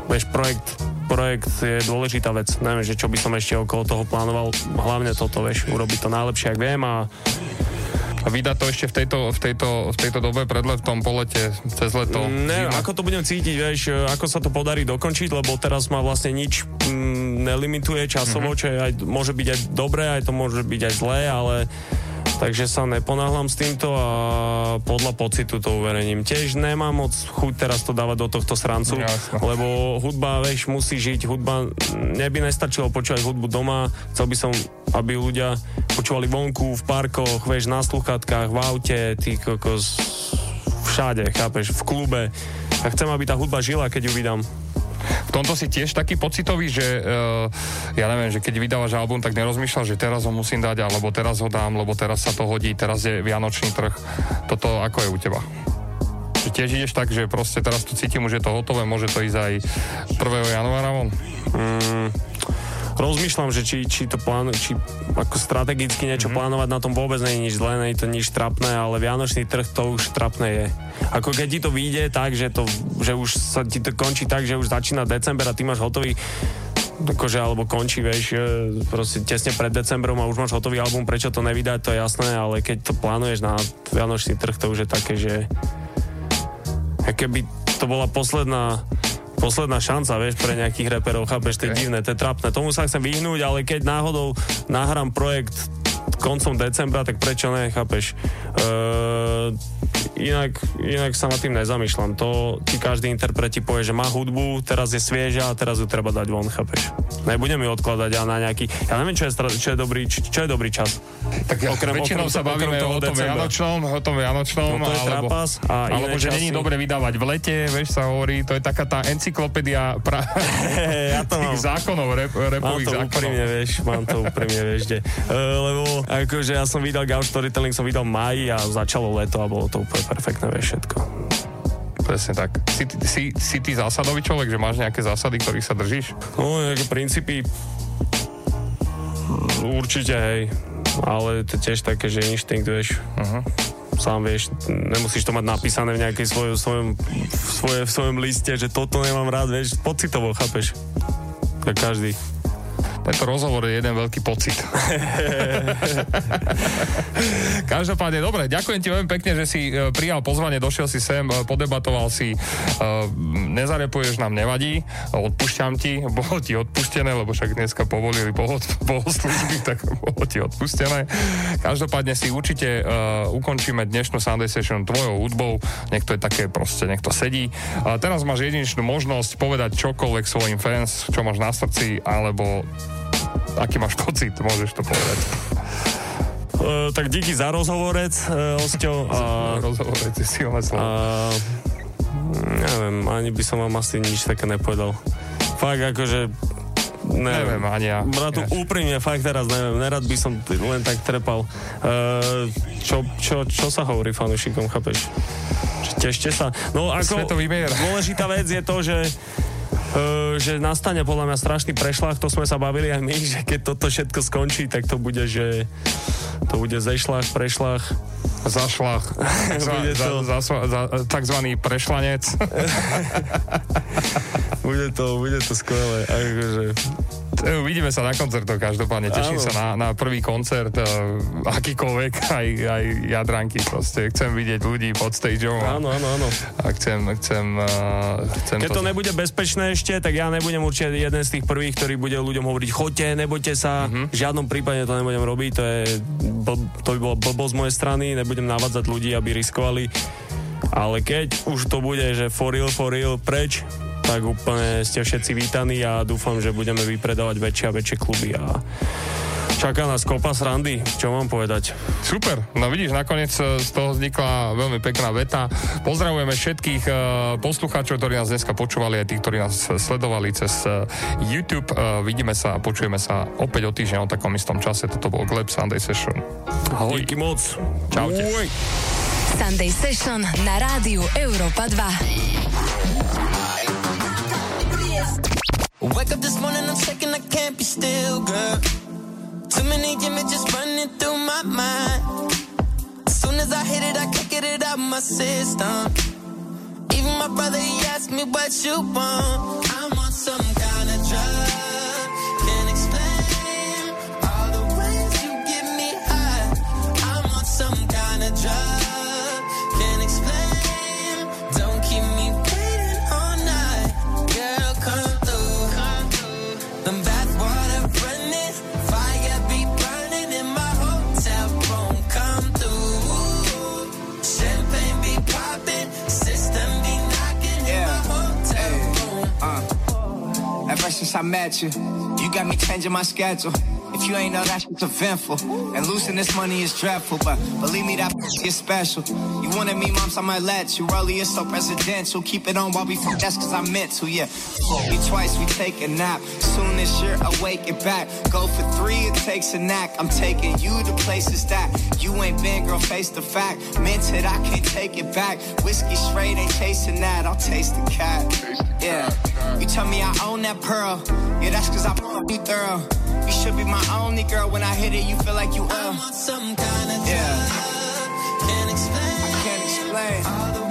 vieš, projekt, projekt je dôležitá vec. Neviem, že čo by som ešte okolo toho plánoval. Hlavne toto, vieš, urobiť to najlepšie, ak viem a vydať to ešte v tejto, v tejto, v tejto dobe pred letom, po lete, cez leto. Neviem, zima. ako to budem cítiť, vieš, ako sa to podarí dokončiť, lebo teraz ma vlastne nič mm, nelimituje časovo, čo je aj, môže byť aj dobré, aj to môže byť aj zlé, ale takže sa neponáhľam s týmto a podľa pocitu to uverejním. Tiež nemám moc chuť teraz to dávať do tohto srancu, Jasno. lebo hudba, vieš, musí žiť, hudba, mne by nestačilo počúvať hudbu doma, chcel by som, aby ľudia počúvali vonku, v parkoch, vieš, na sluchatkách, v aute, ty kokos, všade, chápeš, v klube. A chcem, aby tá hudba žila, keď ju vydám. V tomto si tiež taký pocitový, že uh, ja neviem, že keď vydávaš album, tak nerozmýšľaš, že teraz ho musím dať, alebo teraz ho dám, lebo teraz sa to hodí, teraz je vianočný trh. Toto ako je u teba? Že tiež ideš tak, že proste teraz to cítim, už je to hotové, môže to ísť aj 1. januára von? Mm, rozmýšľam, že či, či to plán, či ako strategicky niečo mm-hmm. plánovať na tom vôbec nie je nič zlé, nie je to nič trapné, ale vianočný trh to už trapné je. Ako keď ti to vyjde tak, že, to, že už sa ti to končí tak, že už začína december a ty máš hotový akože, alebo končí, vieš, e, proste tesne pred decembrom a už máš hotový album, prečo to nevydať, to je jasné, ale keď to plánuješ na Vianočný trh, to už je také, že keby to bola posledná posledná šanca, vieš, pre nejakých reperov, chápeš, to je divné, to je trapné. Tomu sa chcem vyhnúť, ale keď náhodou nahrám projekt koncom decembra, tak prečo ne, chápeš? Uh, inak, inak sa nad tým nezamýšľam. To ti každý interpret ti povie, že má hudbu, teraz je svieža a teraz ju treba dať von, chápeš? Nebudem ju odkladať a na nejaký... Ja neviem, čo je, čo je, dobrý, čo je dobrý čas. Tak okrem, väčšinou sa bavíme o tom Vianočnom, o tom Vianočnom, No to alebo, a alebo že není dobre vydávať v lete, vieš sa hovorí, to je taká tá encyklopédia pra... ja to mám. zákonov, rep, Mám repových to zákonov. úprimne, vieš, mám to úprimne, vieš, kde. Uh, lebo akože ja som vydal Gauss Storytelling, som vydal v máji a začalo leto a bolo to úplne perfektné, vieš, všetko. Presne tak. Si, si, si ty zásadový človek, že máš nejaké zásady, ktorých sa držíš? No, nejaké princípy určite, hej. Ale to tiež také, že inštinkt, vieš. Uh-huh. Sám vieš, nemusíš to mať napísané v nejakej svojom, svojom, svoje, v svojom liste, že toto nemám rád, vieš, pocitovo, chápeš? Tak každý. Tento rozhovor je jeden veľký pocit. Každopádne, dobre, ďakujem ti veľmi pekne, že si e, prijal pozvanie, došiel si sem, e, podebatoval si, e, nezarepuješ nám, nevadí, odpúšťam ti, bolo ti odpustené, lebo však dneska povolili bohoslužby, tak bolo ti odpustené. Každopádne si určite uh, ukončíme dnešnú Sunday Session tvojou hudbou, nech to je také proste, nech to sedí. A teraz máš jedinečnú možnosť povedať čokoľvek svojim fans, čo máš na srdci, alebo aký máš pocit, môžeš to povedať. Uh, tak díky za rozhovorec, uh, Osťo. A, rozhovorec je silné slovo. A, neviem, ani by som vám asi nič také nepovedal. Fakt akože Neviem, neviem ani ja. Bratu, úprimne, fakt teraz neviem, nerad by som len tak trepal. Uh, čo, čo, čo sa hovorí fanúšikom, chápeš? Tešte sa. No ako, Svetový mier. dôležitá vec je to, že že nastane podľa mňa strašný prešlach, to sme sa bavili aj my, že keď toto všetko skončí, tak to bude, že to bude zešlach, prešlach. Zašlach. Za, za, za, za, takzvaný prešlanec. bude to, bude to skvelé. Akože, Uvidíme sa na koncertoch každopádne. Teším Áno. sa na, na prvý koncert, uh, akýkoľvek, aj, aj jadranky proste. Chcem vidieť ľudí pod stageom. áno, áno, áno. A chcem, chcem, uh, chcem Keď to nebude bezpečné ešte, tak ja nebudem určite jeden z tých prvých, ktorý bude ľuďom hovoriť, choďte, nebojte sa, v žiadnom prípade to nebudem robiť, to, je, bl- to by bolo blbo z mojej strany, nebudem navádzať ľudí, aby riskovali. Ale keď už to bude, že for real, for real, preč, tak úplne ste všetci vítaní a dúfam, že budeme vypredávať väčšie a väčšie kluby a čaká nás kopa srandy, čo mám povedať. Super, no vidíš, nakoniec e, z toho vznikla veľmi pekná veta. Pozdravujeme všetkých uh, poslucháčov, ktorí nás dneska počúvali, aj tých, ktorí nás sledovali cez uh, YouTube. Uh, vidíme sa a počujeme sa opäť o týždeň o takom istom čase. Toto bol Gleb Sunday Session. Ahoj. Díky moc. Čaute. Uj. Sunday Session na rádiu Európa 2. Wake up this morning, I'm shaking, I can't be still, girl. Too many images running through my mind. As soon as I hit it, I can't get it out of my system. Even my brother, he asked me what you want. I'm on some kind of drug. Since I met you, you got me changing my schedule. If you ain't know that shit's eventful, and losing this money is dreadful, but believe me, that is special. You wanted me, moms, I might let you. Early is so presidential. Keep it on while we fuck, that's cause I meant to, yeah. You twice, we take a nap. Soon as you're awake and back. Go for three, it takes a knack. I'm taking you to places that you ain't been, girl, face the fact. Meant it, I can't take it back. Whiskey straight, ain't chasing that. I'll taste the cat. Yeah. You tell me I own that pearl. Yeah, that's cause I you thorough. You should be my only girl. When I hit it, you feel like you uh. I'm on some kind of Yeah. Can't explain. I can't explain.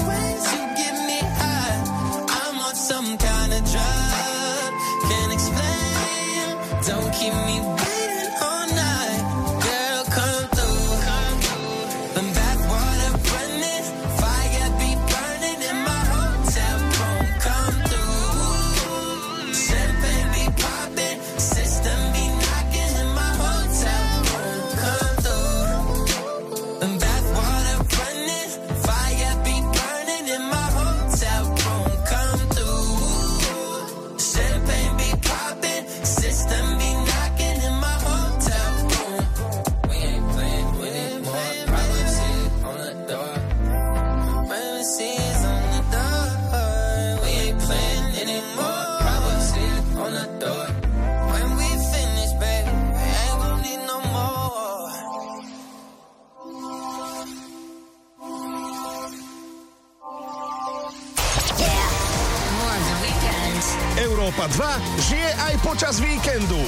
počas víkendu.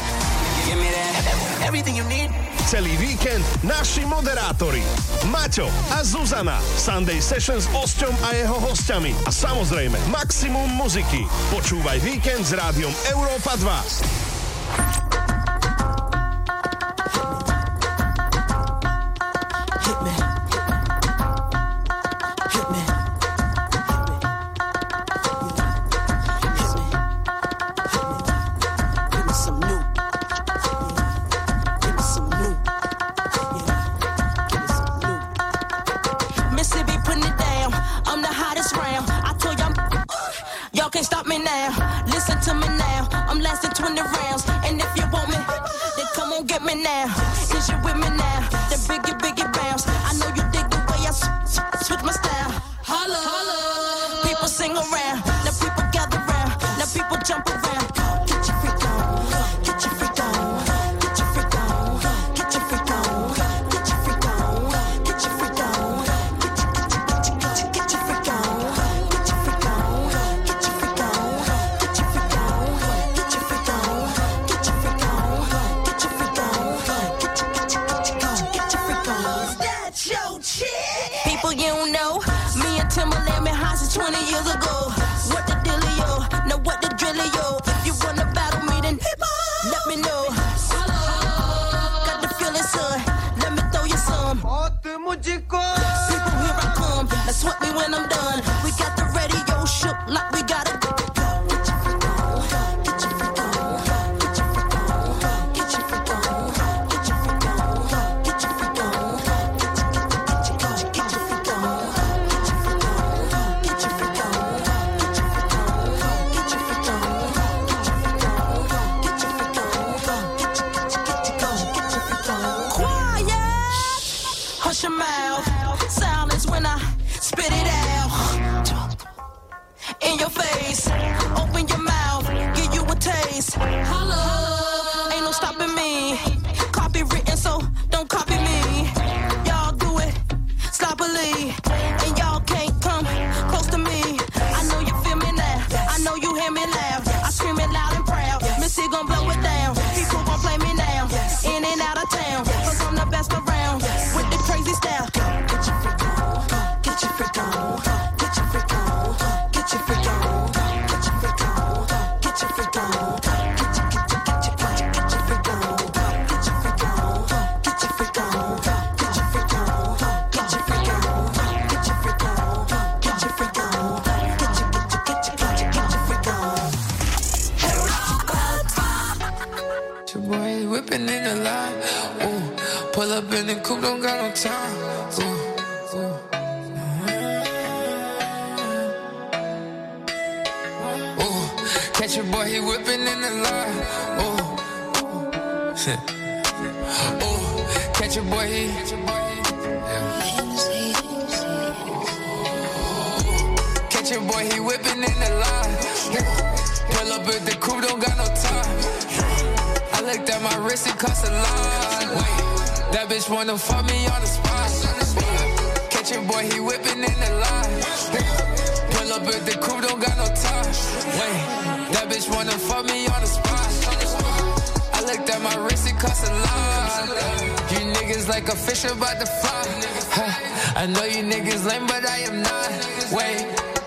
Celý víkend naši moderátori Maťo a Zuzana Sunday Session s Osťom a jeho hostiami a samozrejme maximum muziky. Počúvaj víkend s rádiom Európa 2.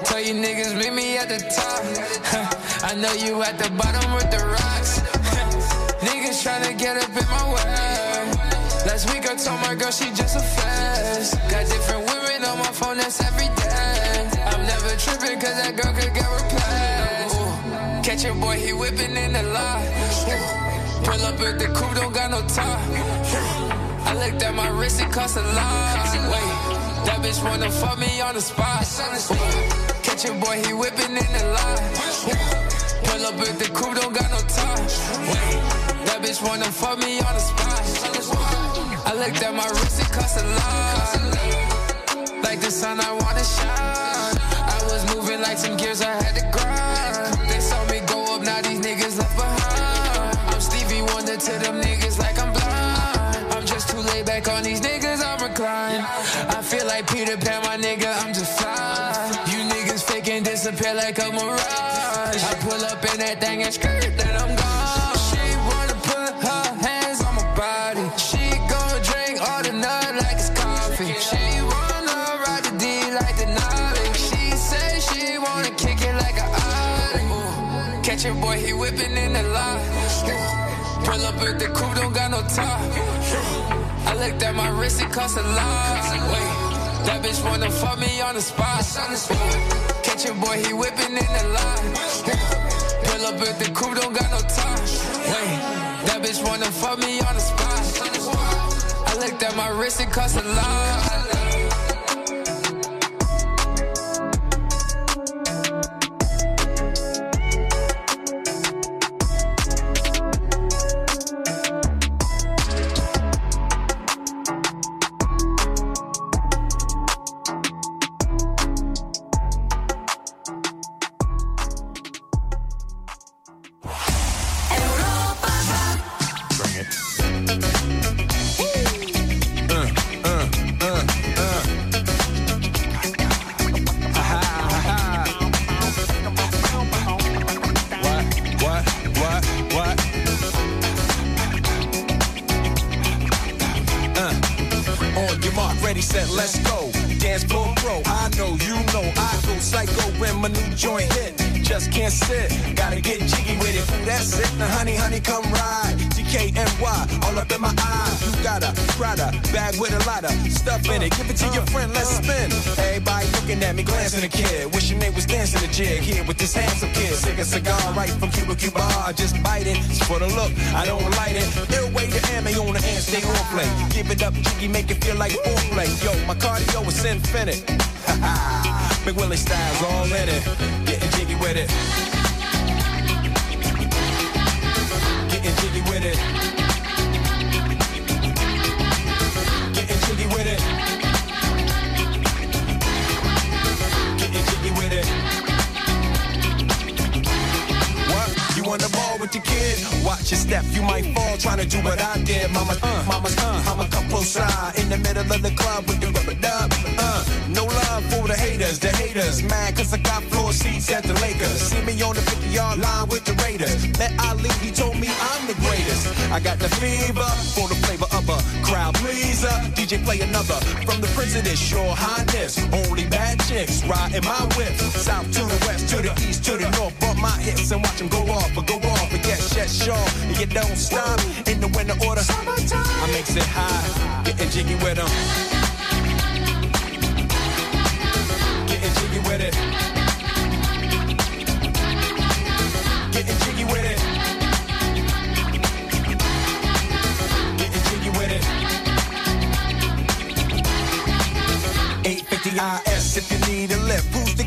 Tell you niggas, meet me at the top. I know you at the bottom with the rocks. niggas tryna get up in my way. Last week I told my girl she just a fast. Got different women on my phone, that's every day. I'm never tripping cause that girl could get replaced. Ooh. Catch your boy, he whipping in the lot. Pull up at the coupe, don't got no top. I looked at my wrist, it cost a lot. Wait, that bitch wanna fuck me on the spot. Ooh. Watch boy, he whipping in the line. Pull up with the coupe, don't got no time. That bitch wanna fuck me on the spot. I looked at my wrist, it cost a lot. Like the sun, I wanna shine. I was moving like some gears, I had to grind. They saw me go up, now these niggas left behind. I'm Stevie Wonder to them niggas like I'm blind. I'm just too laid back on these niggas, I'm reclined. I feel like Peter Pan, my nigga, I'm just fly disappear like a mirage. I pull up in that thing and skirt, then I'm gone. She wanna put her hands on my body. She gon' drink all the night like it's coffee. She wanna ride the D like the Nolly. She say she wanna kick it like a Ollie. Catch your boy, he whipping in the lot. Pull up at the coupe, don't got no top. I looked at my wrist, it cost a lot. Wait that bitch wanna fuck me on the spot. Catch your boy, he whipping in the lot. Pull up with the coupe, don't got no time. That bitch wanna fuck me on the spot. I looked at my wrist, it cost a lot. Haters, the haters. Mad cause I got floor seats at the Lakers. See me on the 50 yard line with the Raiders. Met Ali, he told me I'm the greatest. I got the fever for the flavor of a crowd pleaser. DJ play another from the this Your Highness. Only bad chicks riding my whip. South to the west, to the east, to the north. Bump my hips and watch them go off, but go off. But yes, yes, sure. And you don't stop in the winter order. I makes it high, getting jiggy with them. With it. Getting jiggy with it. Getting jiggy with it. 850 IS if you need a lift. Who's the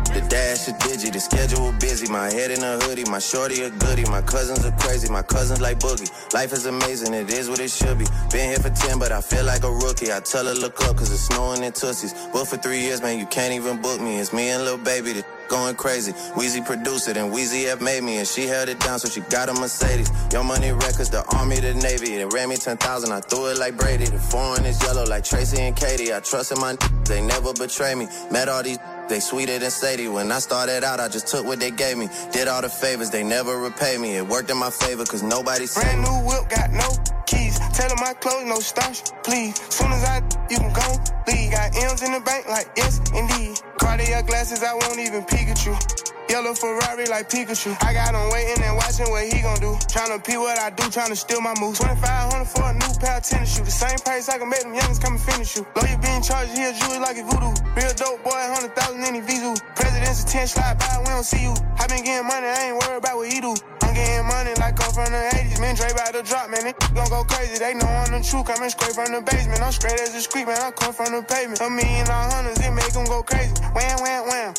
The dash is digi, the schedule busy. My head in a hoodie, my shorty a goodie. My cousins are crazy, my cousins like boogie. Life is amazing, it is what it should be. Been here for 10, but I feel like a rookie. I tell her look up, cause it's snowing in Tussies. But for three years, man, you can't even book me. It's me and little Baby, the going crazy. Wheezy produced it, and Wheezy F made me, and she held it down, so she got a Mercedes. Your money records, the army, the navy. They ran me 10,000, I threw it like Brady. The foreign is yellow like Tracy and Katie. I trust in my they never betray me. Met all these they sweeter than Sadie. When I started out, I just took what they gave me. Did all the favors, they never repay me. It worked in my favor, cause nobody Brand new whip, got no keys. Tell them my clothes, no starch, please. Soon as I, you can go Got M's in the bank, like yes, indeed. Cartier glasses, I won't even Pikachu. Yellow Ferrari like Pikachu. I got him waiting and watching what he gon' do. Tryna pee what I do, tryna steal my moves. 2500 for a new pair of tennis shoes. The same price I can make them youngins come and finish you. Lawyer being charged, he a jewelry like a voodoo. Real dope boy, 100,000 in his visu. President's attention slide by, we don't see you. I been getting money, I ain't worried about what he do. I'm getting money like I'm from the 80s. Man, Dre about to drop, man. They gon' go crazy. They know I'm the truth. Coming straight from the basement. I'm straight as a street, man. I come from the pavement. A million all hundreds, it make them go crazy. Wham, wham, wham.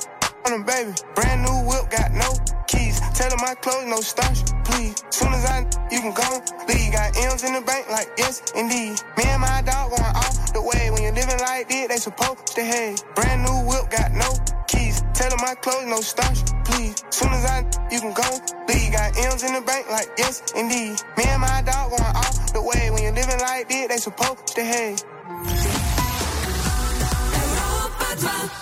On them, baby. Brand new whip, got no keys. Tell my clothes, no starch, please. Soon as I, you can go, leave. Got M's in the bank, like yes, indeed. Me and my dog going off the way. When you're living like this, they supposed to have. Brand new whip, got no keys. Tell my clothes, no starch, please. Soon as I, you can go, leave. Got M's in the bank, like yes, indeed. Me and my dog going off the way. When you're living like this, they supposed to have. Drunk.